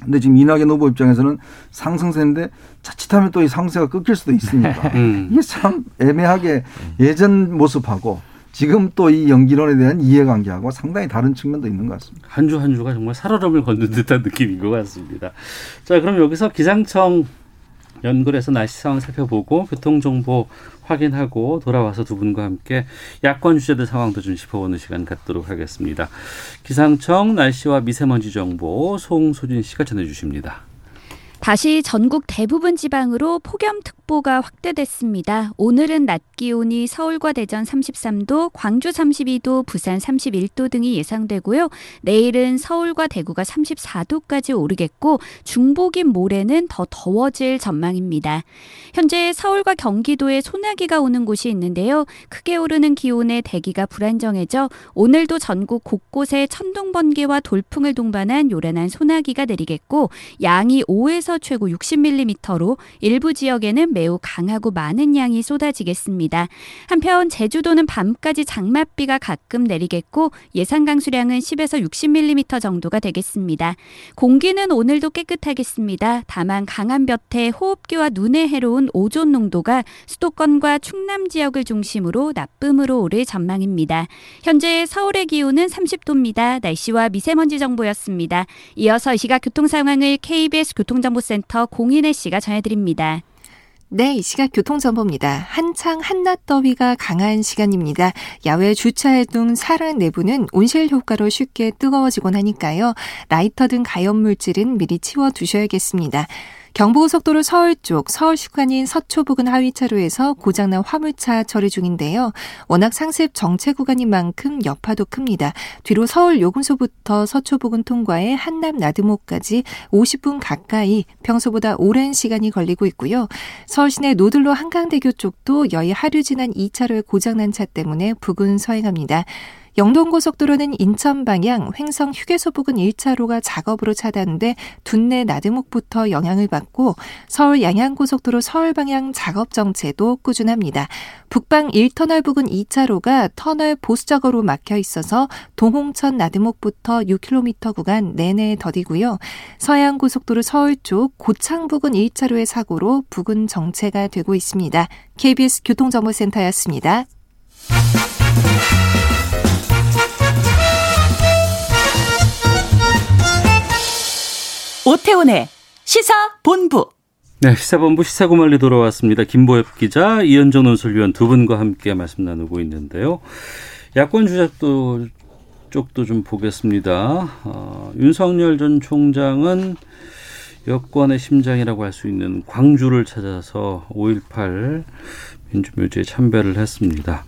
근데 지금 이낙연 후보 입장에서는 상승세인데 자칫하면 또 이 상세가 끊길 수도 있으니까 음. 이게 참 애매하게 예전 모습하고 지금 또 이 연기론에 대한 이해관계하고 상당히 다른 측면도 있는 것 같습니다. 한 주한 한 주가 정말 살얼음을 걷는 듯한 느낌인 것 같습니다. 자, 그럼 여기서 기상청 연결해서 날씨 상황 살펴보고 교통 정보 확인하고 돌아와서 두 분과 함께 야권 주제들 상황도 좀 짚어보는 시간 갖도록 하겠습니다. 기상청 날씨와 미세먼지 정보 송소진 씨가 전해주십니다. 다시 전국 대부분 지방으로 폭염특보가 확대됐습니다. 오늘은 낮 기온이 서울과 대전 33도, 광주 32도, 부산 31도 등이 예상되고요. 내일은 서울과 대구가 34도까지 오르겠고 중복인 모레는 더 더워질 전망입니다. 현재 서울과 경기도에 소나기가 오는 곳이 있는데요. 크게 오르는 기온에 대기가 불안정해져 오늘도 전국 곳곳에 천둥 번개와 돌풍을 동반한 요란한 소나기가 내리겠고 양이 5에서 서에서 최고 60mm로 일부 지역에는 매우 강하고 많은 양이 쏟아지겠습니다. 한편 제주도는 밤까지 장맛비가 가끔 내리겠고 예상 강수량은 10에서 60mm 정도가 되겠습니다. 공기는 오늘도 깨끗하겠습니다. 다만 강한 볕에 호흡기와 눈에 해로운 오존 농도가 수도권과 충남 지역을 중심으로 나쁨으로 오를 전망입니다. 현재 서울의 기온은 30도입니다. 날씨와 미세먼지 정보였습니다. 이어서 이 시각 교통 상황을 KBS 교통정보 교통정보센터 공인혜 씨가 전해드립니다. 네, 이 시각 교통정보입니다. 한창 한낮 더위가 강한 시간입니다. 야외 주차해둔 사랑 내부는 온실 효과로 쉽게 뜨거워지곤 하니까요. 라이터 등 가연물질은 미리 치워두셔야겠습니다. 경부고속도로 서울 쪽 서울 휴관인 서초 부근 하위차로에서 고장난 화물차 처리 중인데요. 워낙 상습 정체 구간인 만큼 여파도 큽니다. 뒤로 서울 요금소부터 서초 부근 통과에 한남 나드모까지 50분 가까이 평소보다 오랜 시간이 걸리고 있고요. 서울 시내 노들로 한강대교 쪽도 여의 하류 지난 2차로에 고장난 차 때문에 부근 서행합니다. 영동고속도로는 인천 방향 횡성 휴게소 부근 1차로가 작업으로 차단돼 둔내 나들목부터 영향을 받고 서울 양양고속도로 서울 방향 작업 정체도 꾸준합니다. 북방 1터널 부근 2차로가 터널 보수 작업으로 막혀 있어서 동홍천 나들목부터 6km 구간 내내 더디고요. 서해안 고속도로 서울 쪽 고창 부근 1차로의 사고로 부근 정체가 되고 있습니다. KBS 교통정보센터였습니다. 오태훈의 시사본부. 네, 시사본부 시사고말리 돌아왔습니다. 김보엽 기자, 이현정 논설위원 두 분과 함께 말씀 나누고 있는데요. 야권 주작도 쪽도 좀 보겠습니다. 어, 윤석열 전 총장은 여권의 심장이라고 할 수 있는 광주를 찾아서 5.18 민주묘지에 참배를 했습니다.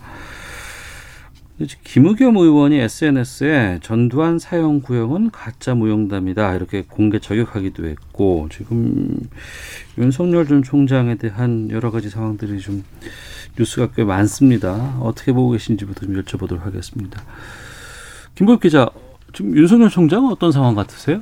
김의겸 의원이 SNS에 전두환 사형 구형은 가짜 무용담이다 이렇게 공개 저격하기도 했고 지금 윤석열 전 총장에 대한 여러 가지 상황들이 좀 뉴스가 꽤 많습니다. 어떻게 보고 계신지부터 좀 여쭤보도록 하겠습니다. 김보 기자, 지금 윤석열 총장은 어떤 상황 같으세요?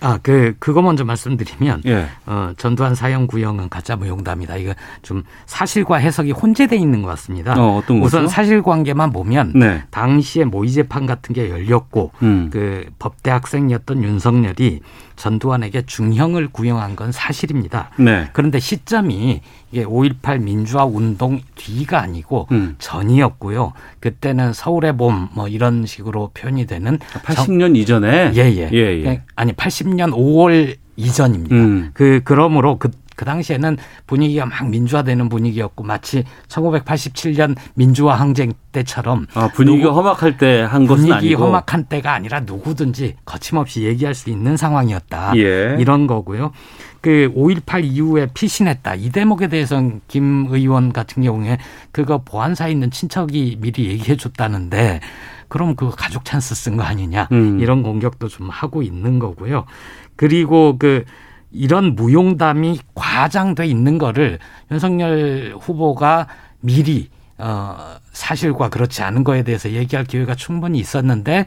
아, 그, 그거 먼저 말씀드리면, 예. 어, 전두환 사형 구형은 가짜 무용담이다. 이거 좀 사실과 해석이 혼재돼 있는 것 같습니다. 어, 떤 우선 사실관계만 보면, 네. 당시에 모의 재판 같은 게 열렸고, 음. 그 법대 학생이었던 윤석열이 전두환에게 중형을 구형한 건 사실입니다. 네. 그런데 시점이 이게 5.18 민주화 운동 뒤가 아니고 음. 전이었고요. 그때는 서울의 봄 뭐 이런 식으로 표현이 되는 80년 정... 이전에 예예. 예. 예, 예. 아니 80년 5월 이전입니다. 음. 그 그러므로 그 그 당시에는 분위기가 막 민주화되는 분위기였고 마치 1987년 민주화 항쟁 때처럼 아, 분위기가 험악할 때 한 것은 분위기 아니고 험악한 때가 아니라 누구든지 거침없이 얘기할 수 있는 상황이었다. 예. 이런 거고요. 그 5.18 이후에 피신했다. 이 대목에 대해서는 김 의원 같은 경우에 그거 보안사에 있는 친척이 미리 얘기해 줬다는데 그럼 그 가족 찬스 쓴 거 아니냐. 음. 이런 공격도 좀 하고 있는 거고요. 그리고 그 이런 무용담이 과장돼 있는 거를 윤석열 후보가 미리 어 사실과 그렇지 않은 거에 대해서 얘기할 기회가 충분히 있었는데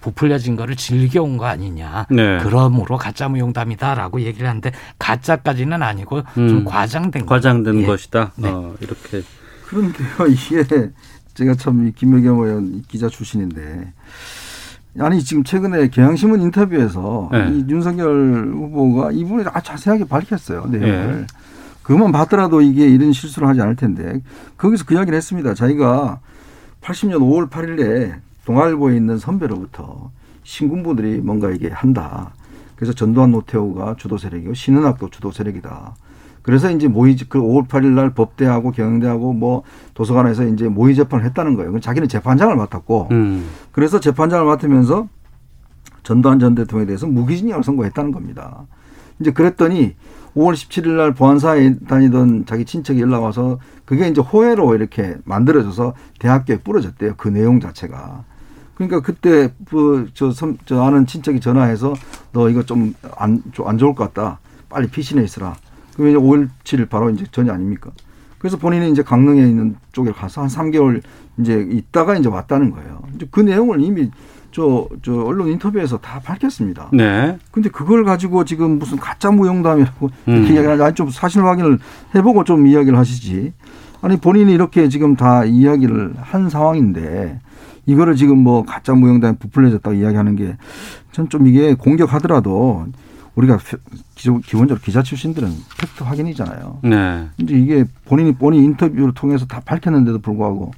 부풀려진 거를 즐겨온 거 아니냐. 네. 그러므로 가짜 무용담이다라고 얘기를 하는데 가짜까지는 아니고 좀 음, 과장된 과장된 거. 것이다. 네. 어, 이렇게 그런데요 이게 제가 참 김의겸 의원 기자 출신인데 아니 지금 최근에 경향신문 인터뷰에서 네. 이 윤석열 후보가 이분이 아주 자세하게 밝혔어요 내용을. 네. 그것만 봤더라도 이게 이런 실수를 하지 않을 텐데 거기서 그 이야기를 했습니다. 자기가 80년 5월 8일에 동아일보에 있는 선배로부터 신군부들이 뭔가 이게 한다. 그래서 전두환 노태우가 주도 세력이고 신은학도 주도 세력이다. 그래서 이제 모의 그 5월 8일 날 법대하고 경영대하고 뭐 도서관에서 이제 모의 재판을 했다는 거예요. 자기는 재판장을 맡았고 음. 그래서 재판장을 맡으면서 전두환 전 대통령에 대해서 무기징역을 선고했다는 겁니다. 이제 그랬더니 5월 17일 날 보안사에 다니던 자기 친척이 연락 와서 그게 이제 호해로 이렇게 만들어져서 대학교에 뿌려졌대요. 그 내용 자체가. 그러니까 그때 그저 저 아는 친척이 전화해서 너 이거 좀 안안 좋을 것 같다. 빨리 피신해 있으라. 그게 이제 5월 7일 바로 이제 전이 아닙니까? 그래서 본인이 이제 강릉에 있는 쪽에 가서 한 3개월 이제 있다가 이제 왔다는 거예요. 이제 그 내용을 이미 저, 저 언론 인터뷰에서 다 밝혔습니다. 네. 근데 그걸 가지고 지금 무슨 가짜 무용담이라고 음. 이렇게 이야기하지 아니 좀 사실 확인을 해보고 좀 이야기를 하시지. 아니 본인이 이렇게 지금 다 이야기를 한 상황인데 이거를 지금 뭐 가짜 무용담이 부풀려졌다고 이야기하는 게 전 좀 이게 공격하더라도 우리가 기본적으로 기자 출신들은 팩트 확인이잖아요. 네. 이제 이게 본인이 본인 인터뷰를 통해서 다 밝혔는데도 불구하고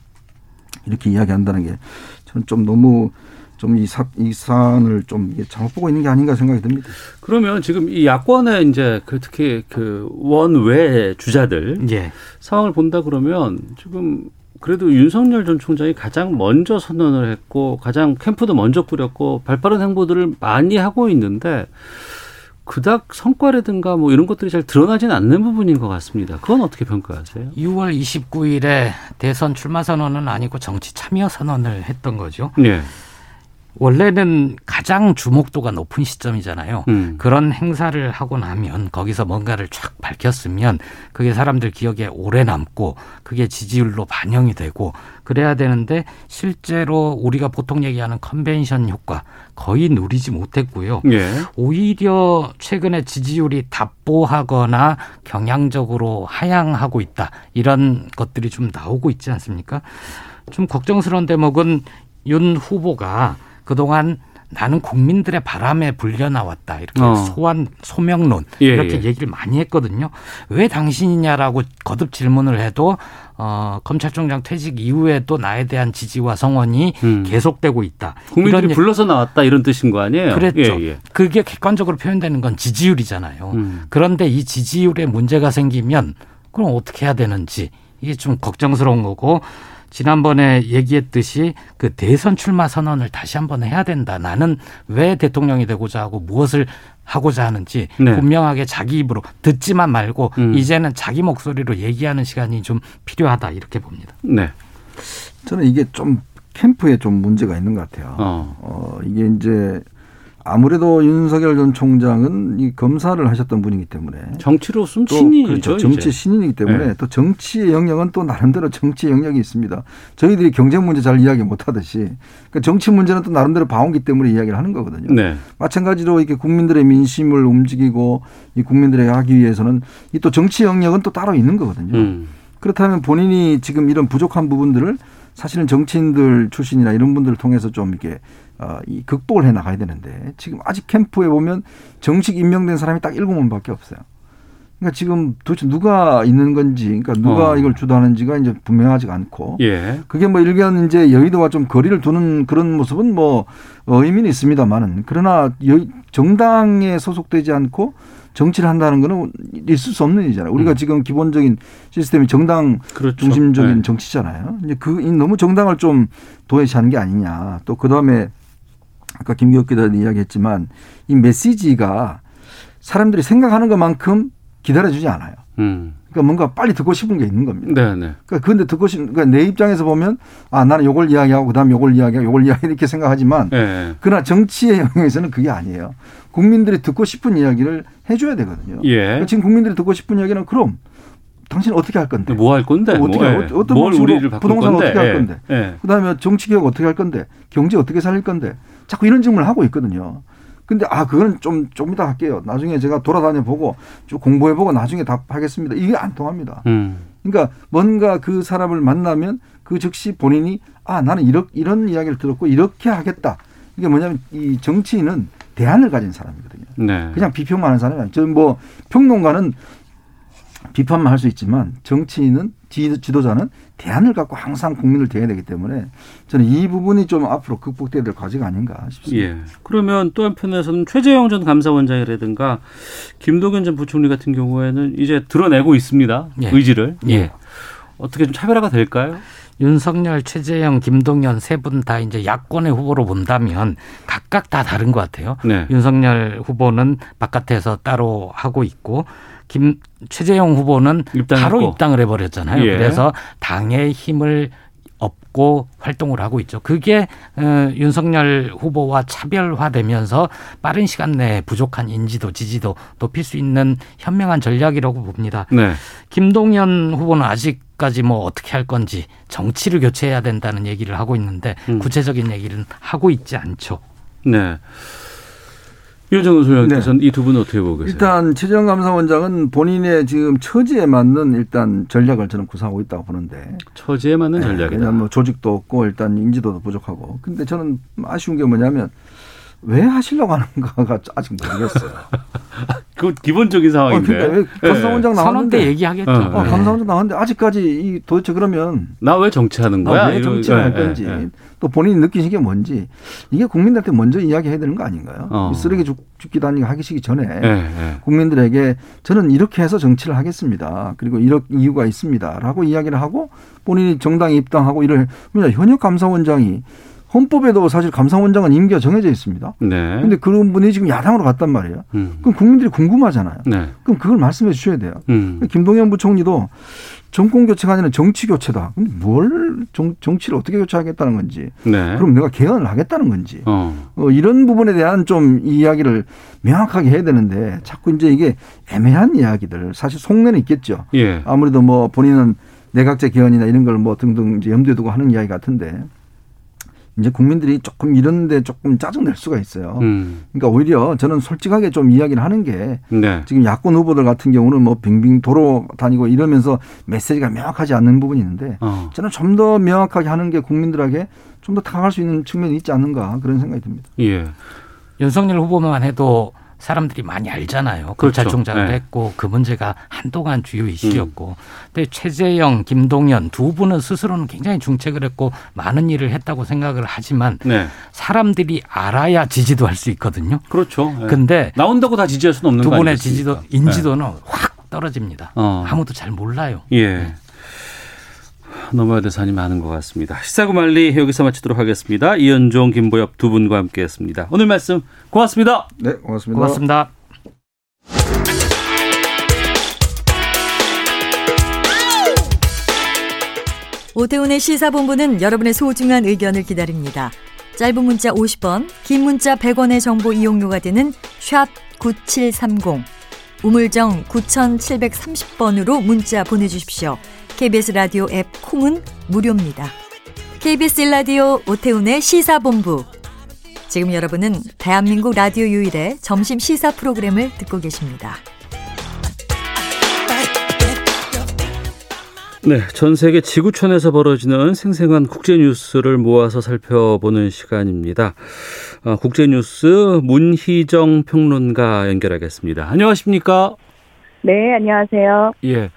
이렇게 이야기한다는 게 저는 좀 너무 좀 이 사, 이 사안을 좀 잘못 보고 있는 게 아닌가 생각이 듭니다. 그러면 지금 이 야권의 이제 그 특히 그 원외 주자들 예. 상황을 본다 그러면 지금 그래도 윤석열 전 총장이 가장 먼저 선언을 했고 가장 캠프도 먼저 꾸렸고 발빠른 행보들을 많이 하고 있는데 그닥 성과라든가 뭐 이런 것들이 잘 드러나지는 않는 부분인 것 같습니다. 그건 어떻게 평가하세요? 6월 29일에 대선 출마 선언은 아니고 정치 참여 선언을 했던 거죠. 네. 원래는 가장 주목도가 높은 시점이잖아요. 음. 그런 행사를 하고 나면 거기서 뭔가를 쫙 밝혔으면 그게 사람들 기억에 오래 남고 그게 지지율로 반영이 되고 그래야 되는데 실제로 우리가 보통 얘기하는 컨벤션 효과 거의 누리지 못했고요. 예. 오히려 최근에 지지율이 답보하거나 경향적으로 하향하고 있다. 이런 것들이 좀 나오고 있지 않습니까? 좀 걱정스러운 대목은 윤 후보가 그동안 나는 국민들의 바람에 불려 나왔다 이렇게 어. 소환 소명론 예, 이렇게 예. 얘기를 많이 했거든요. 왜 당신이냐라고 거듭 질문을 해도 어, 검찰총장 퇴직 이후에도 나에 대한 지지와 성원이 음. 계속되고 있다. 국민들이 불러서 나왔다 이런 뜻인 거 아니에요? 그랬죠. 예, 예. 그게 객관적으로 표현되는 건 지지율이잖아요. 음. 그런데 이 지지율에 문제가 생기면 그럼 어떻게 해야 되는지 이게 좀 걱정스러운 거고 지난번에 얘기했듯이 그 대선 출마 선언을 다시 한번 해야 된다. 나는 왜 대통령이 되고자 하고 무엇을 하고자 하는지 네. 분명하게 자기 입으로 듣지만 말고 음. 이제는 자기 목소리로 얘기하는 시간이 좀 필요하다 이렇게 봅니다. 네. 저는 이게 좀 캠프에 좀 문제가 있는 것 같아요. 어, 어 이게 이제 아무래도 윤석열 전 총장은 이 검사를 하셨던 분이기 때문에 정치로 숨 신인이죠. 그렇죠. 정치 신인이기 때문에 네. 또 정치의 영역은 또 나름대로 정치의 영역이 있습니다. 저희들이 경쟁 문제 잘 이야기 못 하듯이 그러니까 정치 문제는 또 나름대로 봐온기 때문에 이야기를 하는 거거든요. 네. 마찬가지로 이렇게 국민들의 민심을 움직이고 이 국민들에게 하기 위해서는 이 또 정치 영역은 또 따로 있는 거거든요. 음. 그렇다면 본인이 지금 이런 부족한 부분들을 사실은 정치인들 출신이나 이런 분들을 통해서 좀 이렇게 어, 이 극복을 해 나가야 되는데 지금 아직 캠프에 보면 정식 임명된 사람이 딱 일곱 명밖에 없어요. 그러니까 지금 도대체 누가 있는 건지, 그러니까 누가 어. 이걸 주도하는지가 이제 분명하지가 않고, 예. 그게 뭐 일견 이제 여의도와 좀 거리를 두는 그런 모습은 뭐 의미는 있습니다만은 그러나 정당에 소속되지 않고 정치를 한다는 거는 있을 수 없는 일이잖아요. 우리가 음. 지금 기본적인 시스템이 정당 그렇죠. 중심적인 네. 정치잖아요. 이제 그 너무 정당을 좀 도외시하는 게 아니냐. 또 그 다음에 아까 김기혁 기자도 이야기했지만 이 메시지가 사람들이 생각하는 것만큼 기다려주지 않아요. 음. 그러니까 뭔가 빨리 듣고 싶은 게 있는 겁니다. 네네. 네. 그러니까 그런데 듣고 싶, 그러니까 내 입장에서 보면 아 나는 요걸 이야기하고 그다음 요걸 이야기하고 요걸 이야기 이렇게 생각하지만 네. 그러나 정치의 영역에서는 그게 아니에요. 국민들이 듣고 싶은 이야기를 해줘야 되거든요. 예. 그러니까 지금 국민들이 듣고 싶은 이야기는 그럼 당신 어떻게 할 건데? 뭐 할 건데? 뭐 어떻게 뭐, 예. 어떤 뭘 우리를 부동산 건데? 어떻게 할 예. 건데? 예. 그다음에 정치 개혁 어떻게 할 건데? 경제 어떻게 살릴 건데? 자꾸 이런 질문을 하고 있거든요. 근데 아 그거는 좀 좀 이따 할게요. 나중에 제가 돌아다녀 보고 쭉 공부해 보고 나중에 답하겠습니다. 이게 안 통합니다. 음. 그러니까 뭔가 그 사람을 만나면 그 즉시 본인이 아 나는 이런 이런 이야기를 들었고 이렇게 하겠다. 이게 뭐냐면 이 정치인은 대안을 가진 사람이거든요. 네. 그냥 비평만 하는 사람이. 저는 뭐 평론가는 비판만 할 수 있지만 정치인은 지도자는 대안을 갖고 항상 국민을 대해야 되기 때문에 저는 이 부분이 좀 앞으로 극복돼야 될 과제가 아닌가 싶습니다. 예. 그러면 또 한편에서는 최재형 전 감사원장이라든가 김동연 전 부총리 같은 경우에는 이제 드러내고 있습니다. 예. 의지를. 예. 어떻게 좀 차별화가 될까요? 윤석열, 최재형, 김동연 세 분 다 이제 야권의 후보로 본다면 각각 다 다른 것 같아요. 네. 윤석열 후보는 바깥에서 따로 하고 있고 김 최재형 후보는. 바로 입당을 해버렸잖아요. 예. 그래서 당의 힘을 얻고 활동을 하고 있죠. 그게 어, 윤석열 후보와 차별화되면서 빠른 시간 내에 부족한 인지도, 지지도 높일 수 있는 현명한 전략이라고 봅니다. 네. 김동연 후보는 아직까지 뭐 어떻게 할 건지 정치를 교체해야 된다는 얘기를 하고 있는데 음. 구체적인 얘기는 하고 있지 않죠. 네. 유정은 소장께서는 네. 이두 분 어떻게 보고 계세요? 일단 최재형 감사원장은 본인의 지금 처지에 맞는 일단 전략을 저는 구사하고 있다고 보는데 처지에 맞는 네, 전략이다. 그냥 뭐 조직도 없고 일단 인지도도 부족하고 근데 저는 아쉬운 게 뭐냐면 왜 하시려고 하는가가 아직 모르겠어요. 그 기본적인 상황인데. 어, 그러니까 감사원장 네. 나왔는데 얘기하겠죠. 어, 어, 감사원장 나왔는데 아직까지 이 도대체 그러면 나 왜 정치하는 거야? 왜 정치할 네, 건지 네, 네. 또 본인이 느끼신 게 뭔지 이게 국민들한테 먼저 이야기해야 되는 거 아닌가요? 어. 쓰레기 죽, 기도 아니고 하기 시기 전에 네, 국민들에게 저는 이렇게 해서 정치를 하겠습니다. 그리고 이런 이유가 있습니다라고 이야기를 하고 본인이 정당에 입당하고 이를 현역 감사원장이 헌법에도 사실 감사원장은 임기가 정해져 있습니다. 네. 근데 그런 분이 지금 야당으로 갔단 말이에요. 음. 그럼 국민들이 궁금하잖아요. 네. 그럼 그걸 말씀해 주셔야 돼요. 음. 김동연 부총리도 정권 교체가 아니라 정치 교체다. 근데 뭘 정, 정치를 어떻게 교체하겠다는 건지. 네. 그럼 내가 개헌을 하겠다는 건지. 어. 어, 이런 부분에 대한 좀 이야기를 명확하게 해야 되는데 자꾸 이제 이게 애매한 이야기들 사실 속내는 있겠죠. 예. 아무래도 뭐 본인은 내각제 개헌이나 이런 걸 뭐 등등 이제 염두에 두고 하는 이야기 같은데 이제 국민들이 조금 이런데 조금 짜증낼 수가 있어요. 음. 그러니까 오히려 저는 솔직하게 좀 이야기를 하는 게 네. 지금 야권 후보들 같은 경우는 뭐 빙빙 도로 다니고 이러면서 메시지가 명확하지 않는 부분이 있는데 어. 저는 좀 더 명확하게 하는 게 국민들에게 좀 더 다가갈 수 있는 측면이 있지 않는가 그런 생각이 듭니다. 예. 윤석열 후보만 해도 사람들이 많이 알잖아요. 그렇죠. 검찰총장을 네. 했고 그 문제가 한동안 주요 이슈였고. 음. 근데 최재형, 김동연 두 분은 스스로는 굉장히 중책을 했고 많은 일을 했다고 생각을 하지만 네. 사람들이 알아야 지지도 할 수 있거든요. 그렇죠. 네. 근데 나온다고 다 지지할 수는 없는 두 분의 지지도 인지도는 네. 확 떨어집니다. 어. 아무도 잘 몰라요. 예. 네. 넘어야 될 산이 많은 것 같습니다. 시사구말리 여기서 마치도록 하겠습니다. 이현종, 김보엽 두 분과 함께했습니다. 오늘 말씀 고맙습니다. 네, 고맙습니다. 고맙습니다. 오태훈의 시사본부는 여러분의 소중한 의견을 기다립니다. 짧은 문자 50원, 긴 문자 100원의 정보 이용료가 되는 샵 9730, 우물정 9730번으로 문자 보내주십시오. KBS 라디오 앱 콩은 무료입니다. KBS 라디오 오태훈의 시사본부. 지금 여러분은 대한민국 라디오 유일의 점심 시사 프로그램을 듣고 계십니다. 네, 전 세계 지구촌에서 벌어지는 생생한 국제 뉴스를 모아서 살펴보는 시간입니다. 어, 국제 뉴스 문희정 평론가 연결하겠습니다. 안녕하십니까? 네, 안녕하세요. 예.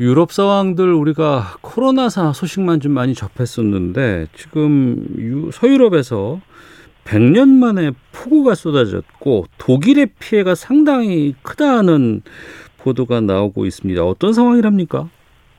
유럽 상황들 우리가 코로나 소식만 좀 많이 접했었는데 지금 서유럽에서 100년 만에 폭우가 쏟아졌고 독일의 피해가 상당히 크다는 보도가 나오고 있습니다. 어떤 상황이랍니까?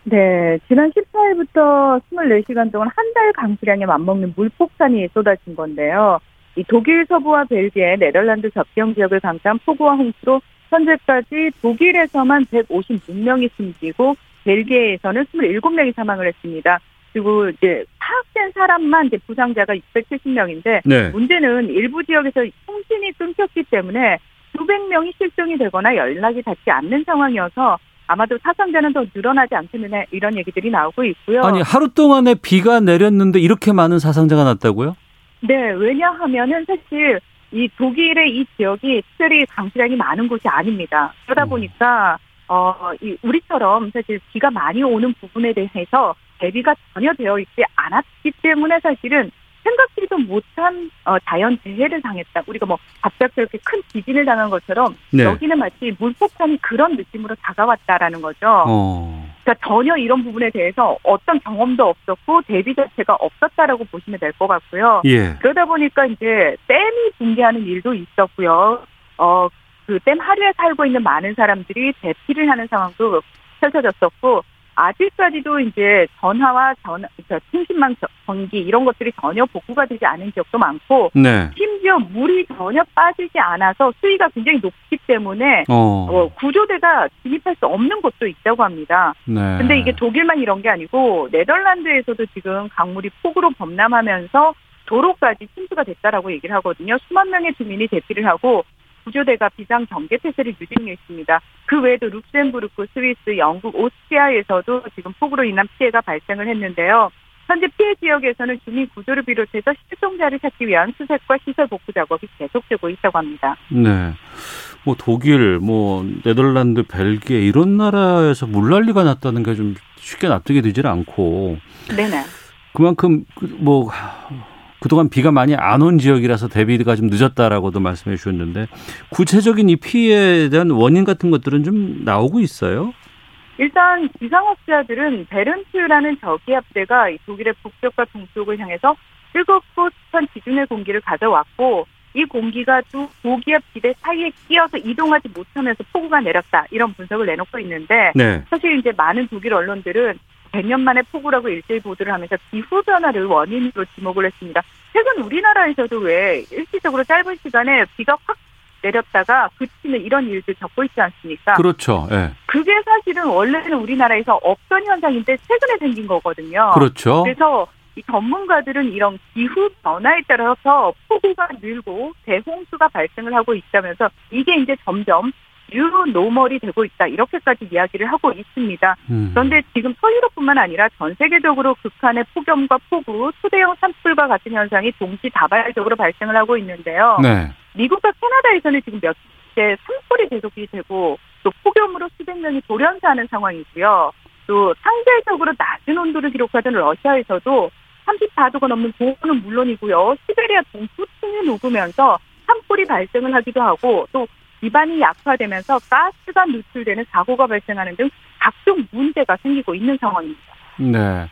네, 지난 14일부터 24시간 동안 한 달 강수량에 맞먹는 물폭탄이 쏟아진 건데요. 이 독일 서부와 벨기에, 네덜란드 접경 지역을 강타한 폭우와 홍수로 현재까지 독일에서만 156명이 숨지고 벨기에에서는 27명이 사망을 했습니다. 그리고 이제 파악된 사람만 이제 부상자가 670명인데 네. 문제는 일부 지역에서 통신이 끊겼기 때문에 수백 명이 실종이 되거나 연락이 닿지 않는 상황이어서 아마도 사상자는 더 늘어나지 않겠느냐 이런 얘기들이 나오고 있고요. 아니 하루 동안에 비가 내렸는데 이렇게 많은 사상자가 났다고요? 네, 왜냐하면은 사실 이 독일의 이 지역이 특별히 강수량이 많은 곳이 아닙니다. 그러다 음. 보니까 어, 이 우리처럼 사실 비가 많이 오는 부분에 대해서 대비가 전혀 되어 있지 않았기 때문에 사실은 생각지도 못한 어, 자연 재해를 당했다. 우리가 뭐 이렇게 큰 지진을 당한 것처럼 네. 여기는 마치 물폭탄이 그런 느낌으로 다가왔다라는 거죠. 어. 그러니까 전혀 이런 부분에 대해서 어떤 경험도 없었고 대비 자체가 없었다라고 보시면 될 것 같고요. 예. 그러다 보니까 이제 댐이 붕괴하는 일도 있었고요. 어, 그 댐 하류에 살고 있는 많은 사람들이 대피를 하는 상황도 펼쳐졌었고 아직까지도 이제 전화와 전 그러니까 통신망 전기 이런 것들이 전혀 복구가 되지 않은 지역도 많고 네. 심지어 물이 전혀 빠지지 않아서 수위가 굉장히 높기 때문에 어. 어, 구조대가 진입할 수 없는 곳도 있다고 합니다. 네. 근데 이게 독일만 이런 게 아니고 네덜란드에서도 지금 강물이 폭우로 범람하면서 도로까지 침수가 됐다라고 얘기를 하거든요. 수만 명의 주민이 대피를 하고 구조대가 비상 경계 태세를 유지했습니다. 그 외에도 룩셈부르크, 스위스, 영국, 오스트리아에서도 지금 폭우로 인한 피해가 발생을 했는데요. 현재 피해 지역에서는 주민 구조를 비롯해서 실종자를 찾기 위한 수색과 시설 복구 작업이 계속되고 있다고 합니다. 네. 뭐 독일, 뭐 네덜란드, 벨기에 이런 나라에서 물난리가 났다는 게 좀 쉽게 납득이 되질 않고. 네네. 그만큼 그뭐 그동안 비가 많이 안 온 지역이라서 대비가 좀 늦었다라고도 말씀해 주셨는데 구체적인 이 피해에 대한 원인 같은 것들은 좀 나오고 있어요? 일단 기상학자들은 베른트라는 저기압대가 독일의 북쪽과 동쪽을 향해서 뜨겁고 습한 기준의 공기를 가져왔고 이 공기가 또 고기압 지대 사이에 끼어서 이동하지 못하면서 폭우가 내렸다 이런 분석을 내놓고 있는데 네. 사실 이제 많은 독일 언론들은 100년 만에 폭우라고 일제히 보도를 하면서 기후 변화를 원인으로 지목을 했습니다. 최근 우리나라에서도 왜 일시적으로 짧은 시간에 비가 확 내렸다가 그치는 이런 일들 겪고 있지 않습니까? 그렇죠. 예. 그게 사실은 원래는 우리나라에서 없던 현상인데 최근에 생긴 거거든요. 그렇죠. 그래서 이 전문가들은 이런 기후 변화에 따라서 폭우가 늘고 대홍수가 발생을 하고 있다면서 이게 이제 점점 뉴노멀이 되고 있다 이렇게까지 이야기를 하고 있습니다. 음. 그런데 지금 서유럽뿐만 아니라 전 세계적으로 극한의 폭염과 폭우, 초대형 산불과 같은 현상이 동시다발적으로 발생을 하고 있는데요. 네. 미국과 캐나다에서는 지금 몇째 산불이 계속이 되고 또 폭염으로 수백 명이 돌연사하는 상황이고요. 또 상대적으로 낮은 온도를 기록하던 러시아에서도 34도가 넘는 고온은 물론이고요. 시베리아 동부 층이 녹으면서 산불이 발생을 하기도 하고 또 기반이 약화되면서 가스가 누출되는 사고가 발생하는 등 각종 문제가 생기고 있는 상황입니다. 네.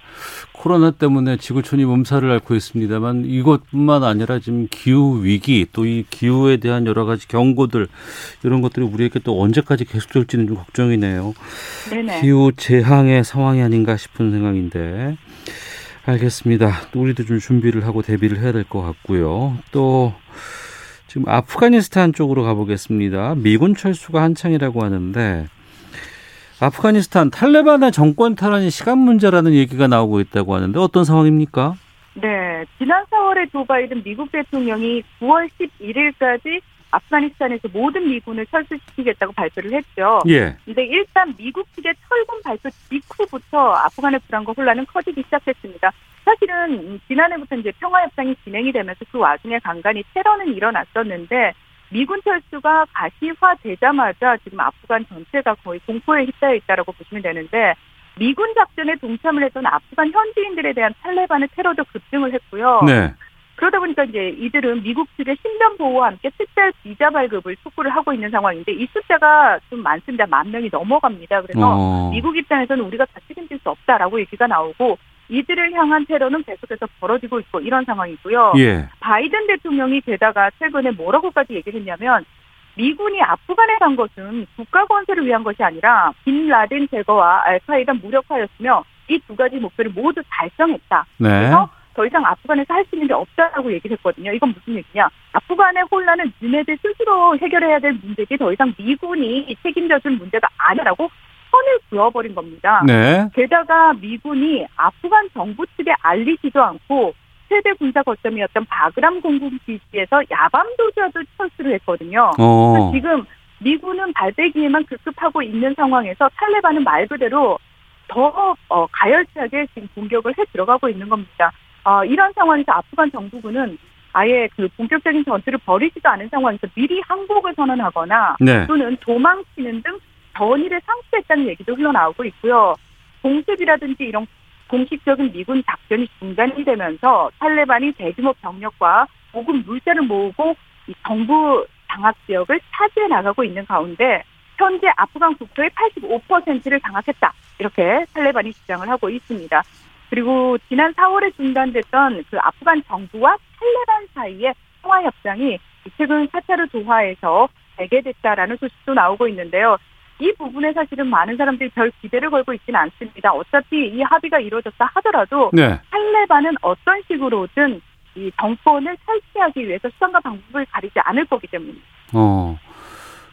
코로나 때문에 지구촌이 몸살을 앓고 있습니다만 이것뿐만 아니라 지금 기후 위기 또 이 기후에 대한 여러 가지 경고들 이런 것들이 우리에게 또 언제까지 계속될지는 좀 걱정이네요. 네네. 기후 재앙의 상황이 아닌가 싶은 생각인데 알겠습니다. 우리도 좀 준비를 하고 대비를 해야 될 것 같고요. 또 지금 아프가니스탄 쪽으로 가보겠습니다. 미군 철수가 한창이라고 하는데 아프가니스탄 탈레반의 정권 탈환이 시간 문제라는 얘기가 나오고 있다고 하는데 어떤 상황입니까? 네, 네, 지난 4월에 조 바이든 미국 대통령이 9월 11일까지 아프가니스탄에서 모든 미군을 철수시키겠다고 발표를 했죠. 예. 근데 일단 미국 측의 철군 발표 직후부터 아프간의 불안과 혼란은 커지기 시작했습니다. 사실은 지난해부터 이제 평화협상이 진행이 되면서 그 와중에 간간히 테러는 일어났었는데 미군 철수가 가시화되자마자 지금 아프간 전체가 거의 공포에 휩싸여 있다라고 보시면 되는데 미군 작전에 동참을 했던 아프간 현지인들에 대한 탈레반의 테러도 급증을 했고요. 네. 그러다 보니까 이제 이들은 미국 측의 신변 보호와 함께 특별 비자 발급을 촉구를 하고 있는 상황인데 이 숫자가 좀 많습니다. 만 명이 넘어갑니다. 그래서 어. 미국 입장에서는 우리가 다 책임질 수 없다라고 얘기가 나오고 이들을 향한 테러는 계속해서 벌어지고 있고 이런 상황이고요. 예. 바이든 대통령이 게다가 최근에 뭐라고까지 얘기를 했냐면 미군이 아프간에 간 것은 국가 건설을 위한 것이 아니라 빈 라덴 제거와 알카이다 무력화였으며 이 두 가지 목표를 모두 달성했다. 네. 그래서 더 이상 아프간에서 할 수 있는 게 없다라고 얘기를 했거든요. 이건 무슨 얘기냐? 아프간의 혼란은 니네들 스스로 해결해야 될 문제지 더 이상 미군이 책임져줄 문제가 아니라고 선을 그어버린 겁니다. 네. 게다가 미군이 아프간 정부 측에 알리지도 않고 최대 군사 거점이었던 바그람 공군 기지에서 야밤도주도 철수를 했거든요. 어. 지금 미군은 발대기에만 급급하고 있는 상황에서 탈레반은 말 그대로 더 어, 가열차게 지금 공격을 해 들어가고 있는 겁니다. 어, 이런 상황에서 아프간 정부군은 아예 그 본격적인 전투를 벌이지도 않은 상황에서 미리 항복을 선언하거나 네. 또는 도망치는 등 전의를 상실했다는 얘기도 흘러나오고 있고요. 공습이라든지 이런 공식적인 미군 작전이 중단이 되면서 탈레반이 대규모 병력과 보급 물자를 모으고 이 정부 장악 지역을 차지해 나가고 있는 가운데 현재 아프간 국토의 85%를 장악했다. 이렇게 탈레반이 주장을 하고 있습니다. 그리고 지난 4월에 중단됐던 그 아프간 정부와 탈레반 사이의 통화 협상이 최근 카타르 도하에서 재개됐다라는 소식도 나오고 있는데요. 이 부분에 사실은 많은 사람들이 별 기대를 걸고 있지는 않습니다. 어차피 이 합의가 이루어졌다 하더라도 네. 탈레반은 어떤 식으로든 이 정권을 탈취하기 위해서 수단과 방법을 가리지 않을 거기 때문입니다. 어.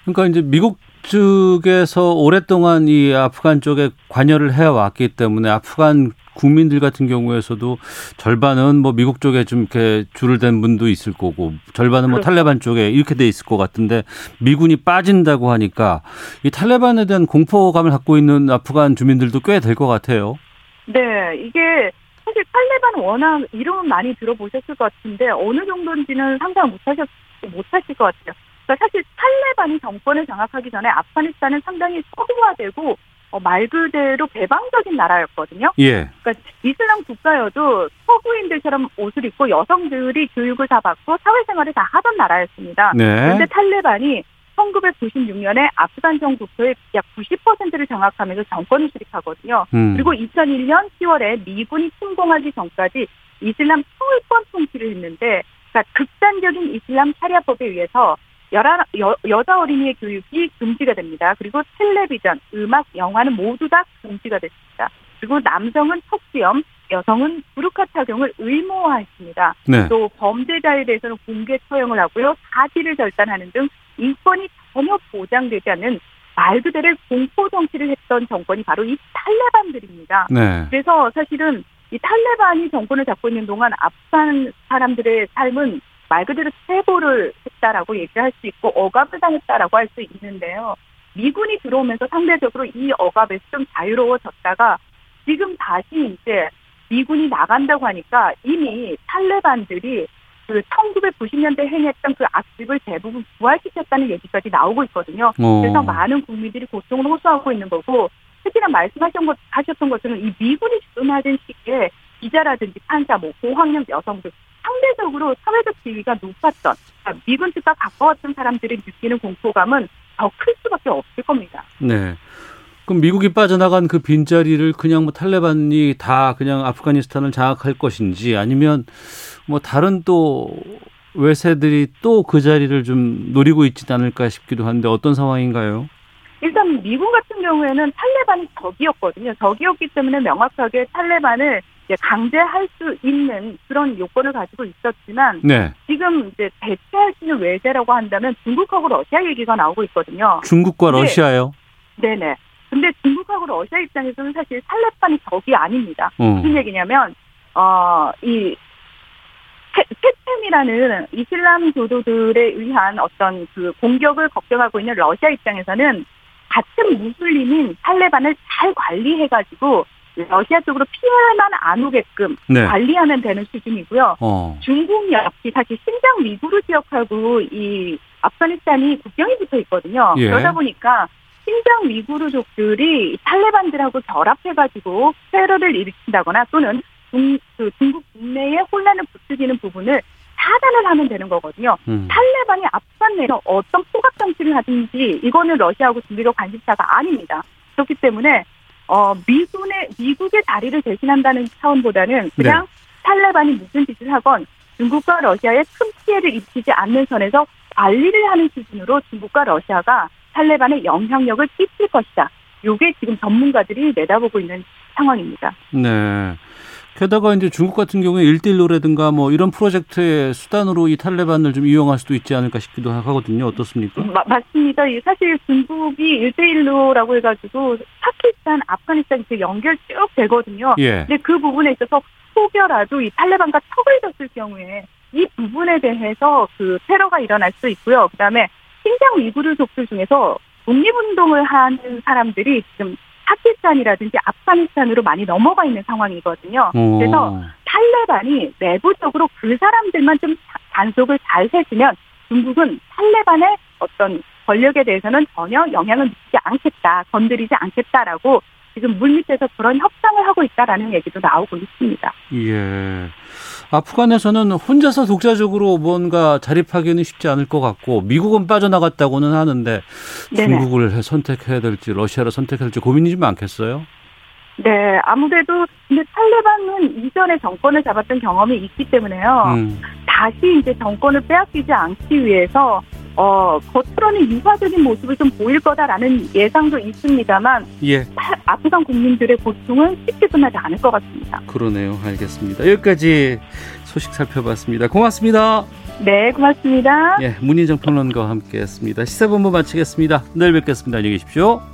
그러니까 이제 미국 측에서 오랫동안 이 아프간 쪽에 관여를 해왔기 때문에 아프간 국민들 같은 경우에서도 절반은 뭐 미국 쪽에 좀 이렇게 줄을 댄 분도 있을 거고 절반은 뭐 탈레반 쪽에 이렇게 돼 있을 것 같은데 미군이 빠진다고 하니까 이 탈레반에 대한 공포감을 갖고 있는 아프간 주민들도 꽤 될 것 같아요. 네, 이게 사실 탈레반 워낙 이름은 많이 들어보셨을 것 같은데 어느 정도인지는 상상 못하셨 못하실 것 같아요. 그러니까 사실 탈레반이 정권을 장악하기 전에 아프가니스탄은 상당히 서구화되고 어, 말 그대로 개방적인 나라였거든요. 예. 그러니까 이슬람 국가여도 서구인들처럼 옷을 입고 여성들이 교육을 다 받고 사회생활을 다 하던 나라였습니다. 네. 그런데 탈레반이 1996년에 아프간 정국토의 약 90%를 장악하면서 정권을 수립하거든요. 음. 그리고 2001년 10월에 미군이 침공하기 전까지 이슬람 통일권 통치를 했는데 그러니까 극단적인 이슬람 샤리아법에 의해서 여라, 여, 여자 어린이의 교육이 금지가 됩니다. 그리고 텔레비전, 음악, 영화는 모두 다 금지가 됐습니다. 그리고 남성은 턱수염, 여성은 부르카 착용을 의무화했습니다. 네. 또 범죄자에 대해서는 공개 처형을 하고요. 사지를 절단하는 등 인권이 전혀 보장되지 않는 말 그대로 공포 정치를 했던 정권이 바로 이 탈레반들입니다. 네. 그래서 사실은 이 탈레반이 정권을 잡고 있는 동안 아프간 사람들의 삶은 말 그대로 체보를 했다라고 얘기를 할수 있고 억압을 당했다라고 할 수 있는데요. 미군이 들어오면서 상대적으로 이 억압에서 좀 자유로워졌다가 지금 다시 이제 미군이 나간다고 하니까 이미 탈레반들이 그 1990년대 행했던 그 악습을 대부분 부활시켰다는 얘기까지 나오고 있거든요. 어. 그래서 많은 국민들이 고통을 호소하고 있는 거고 특히나 말씀하셨던 것, 하셨던 것처럼 이 미군이 주둔하던 시기에 기자라든지 판사, 뭐 고학력 여성들 상대적으로 사회적 지위가 높았던 그러니까 미군 측과 가까웠던 사람들이 느끼는 공포감은 더 클 수밖에 없을 겁니다. 네. 그럼 미국이 빠져나간 그 빈자리를 그냥 뭐 탈레반이 다 그냥 아프가니스탄을 장악할 것인지 아니면 뭐 다른 또 외세들이 또 그 자리를 좀 노리고 있지는 않을까 싶기도 한데 어떤 상황인가요? 일단 미국 같은 경우에는 탈레반이 적이었거든요. 적이었기 때문에 명확하게 탈레반을 이제 강제할 수 있는 그런 요건을 가지고 있었지만 네. 지금 이제 대체할 수 있는 외세라고 한다면 중국하고 러시아 얘기가 나오고 있거든요. 중국과 근데- 러시아요? 네네. 근데 중국하고 러시아 입장에서는 사실 탈레반이 적이 아닙니다. 어. 무슨 얘기냐면 어이 세템이라는 이슬람 교도들에 의한 어떤 그 공격을 걱정하고 있는 러시아 입장에서는 같은 무슬림인 탈레반을 잘 관리해가지고 러시아 쪽으로 피해만 안 오게끔 네. 관리하면 되는 수준이고요. 어. 중국 역시 사실 신장 위구르 지역하고 이 아프가니스탄이 국경이 붙어 있거든요. 예. 그러다 보니까 신장 위구르족들이 탈레반들하고 결합해가지고 테러를 일으킨다거나 또는 중, 그 중국 국내에 혼란을 부추기는 부분을 차단을 하면 되는 거거든요. 음. 탈레반이 앞선 내에서 어떤 포갑 정치를 하든지 이거는 러시아하고 중국의 관심사가 아닙니다. 그렇기 때문에 어 미군의 미국의 다리를 대신한다는 차원보다는 그냥 네. 탈레반이 무슨 짓을 하건 중국과 러시아에 큰 피해를 입히지 않는 선에서 관리를 하는 수준으로 중국과 러시아가 탈레반의 영향력을 끼칠 것이다. 이게 지금 전문가들이 내다보고 있는 상황입니다. 네. 게다가 이제 중국 같은 경우에 일대일로라든가 뭐 이런 프로젝트의 수단으로 이 탈레반을 좀 이용할 수도 있지 않을까 싶기도 하거든요. 어떻습니까? 마, 맞습니다. 사실 중국이 일대일로라고 해가지고 파키스탄, 아프가니스탄 그 연결 쭉 되거든요. 예. 근데 그 부분에 있어서 혹여라도 이 탈레반과 척을 졌을 경우에 이 부분에 대해서 그 테러가 일어날 수 있고요. 그다음에 신장 위구르 족들 중에서 독립운동을 하는 사람들이 지금 파키스탄이라든지 아프가니스탄으로 많이 넘어가 있는 상황이거든요. 오. 그래서 탈레반이 내부적으로 그 사람들만 좀 단속을 잘 해주면 중국은 탈레반의 어떤 권력에 대해서는 전혀 영향을 미치지 않겠다, 건드리지 않겠다라고 지금 물밑에서 그런 협상을 하고 있다라는 얘기도 나오고 있습니다. 예. 아프간에서는 혼자서 독자적으로 뭔가 자립하기는 쉽지 않을 것 같고 미국은 빠져나갔다고는 하는데 중국을. 선택해야 될지 러시아를 선택해야 될지 고민이 좀 많겠어요? 네, 아무래도 근데 탈레반은 이전에 정권을 잡았던 경험이 있기 때문에요. 음. 다시 이제 정권을 빼앗기지 않기 위해서 어, 겉으로는 유화적인 모습을 좀 보일 거다라는 예상도 있습니다만 예. 아프간 국민들의 고통은 쉽게 끝나지 않을 것 같습니다. 그러네요. 알겠습니다. 여기까지 소식 살펴봤습니다. 고맙습니다. 네, 고맙습니다. 예, 문희정 평론가와 함께했습니다. 시사본부 마치겠습니다. 내일 뵙겠습니다. 안녕히 계십시오.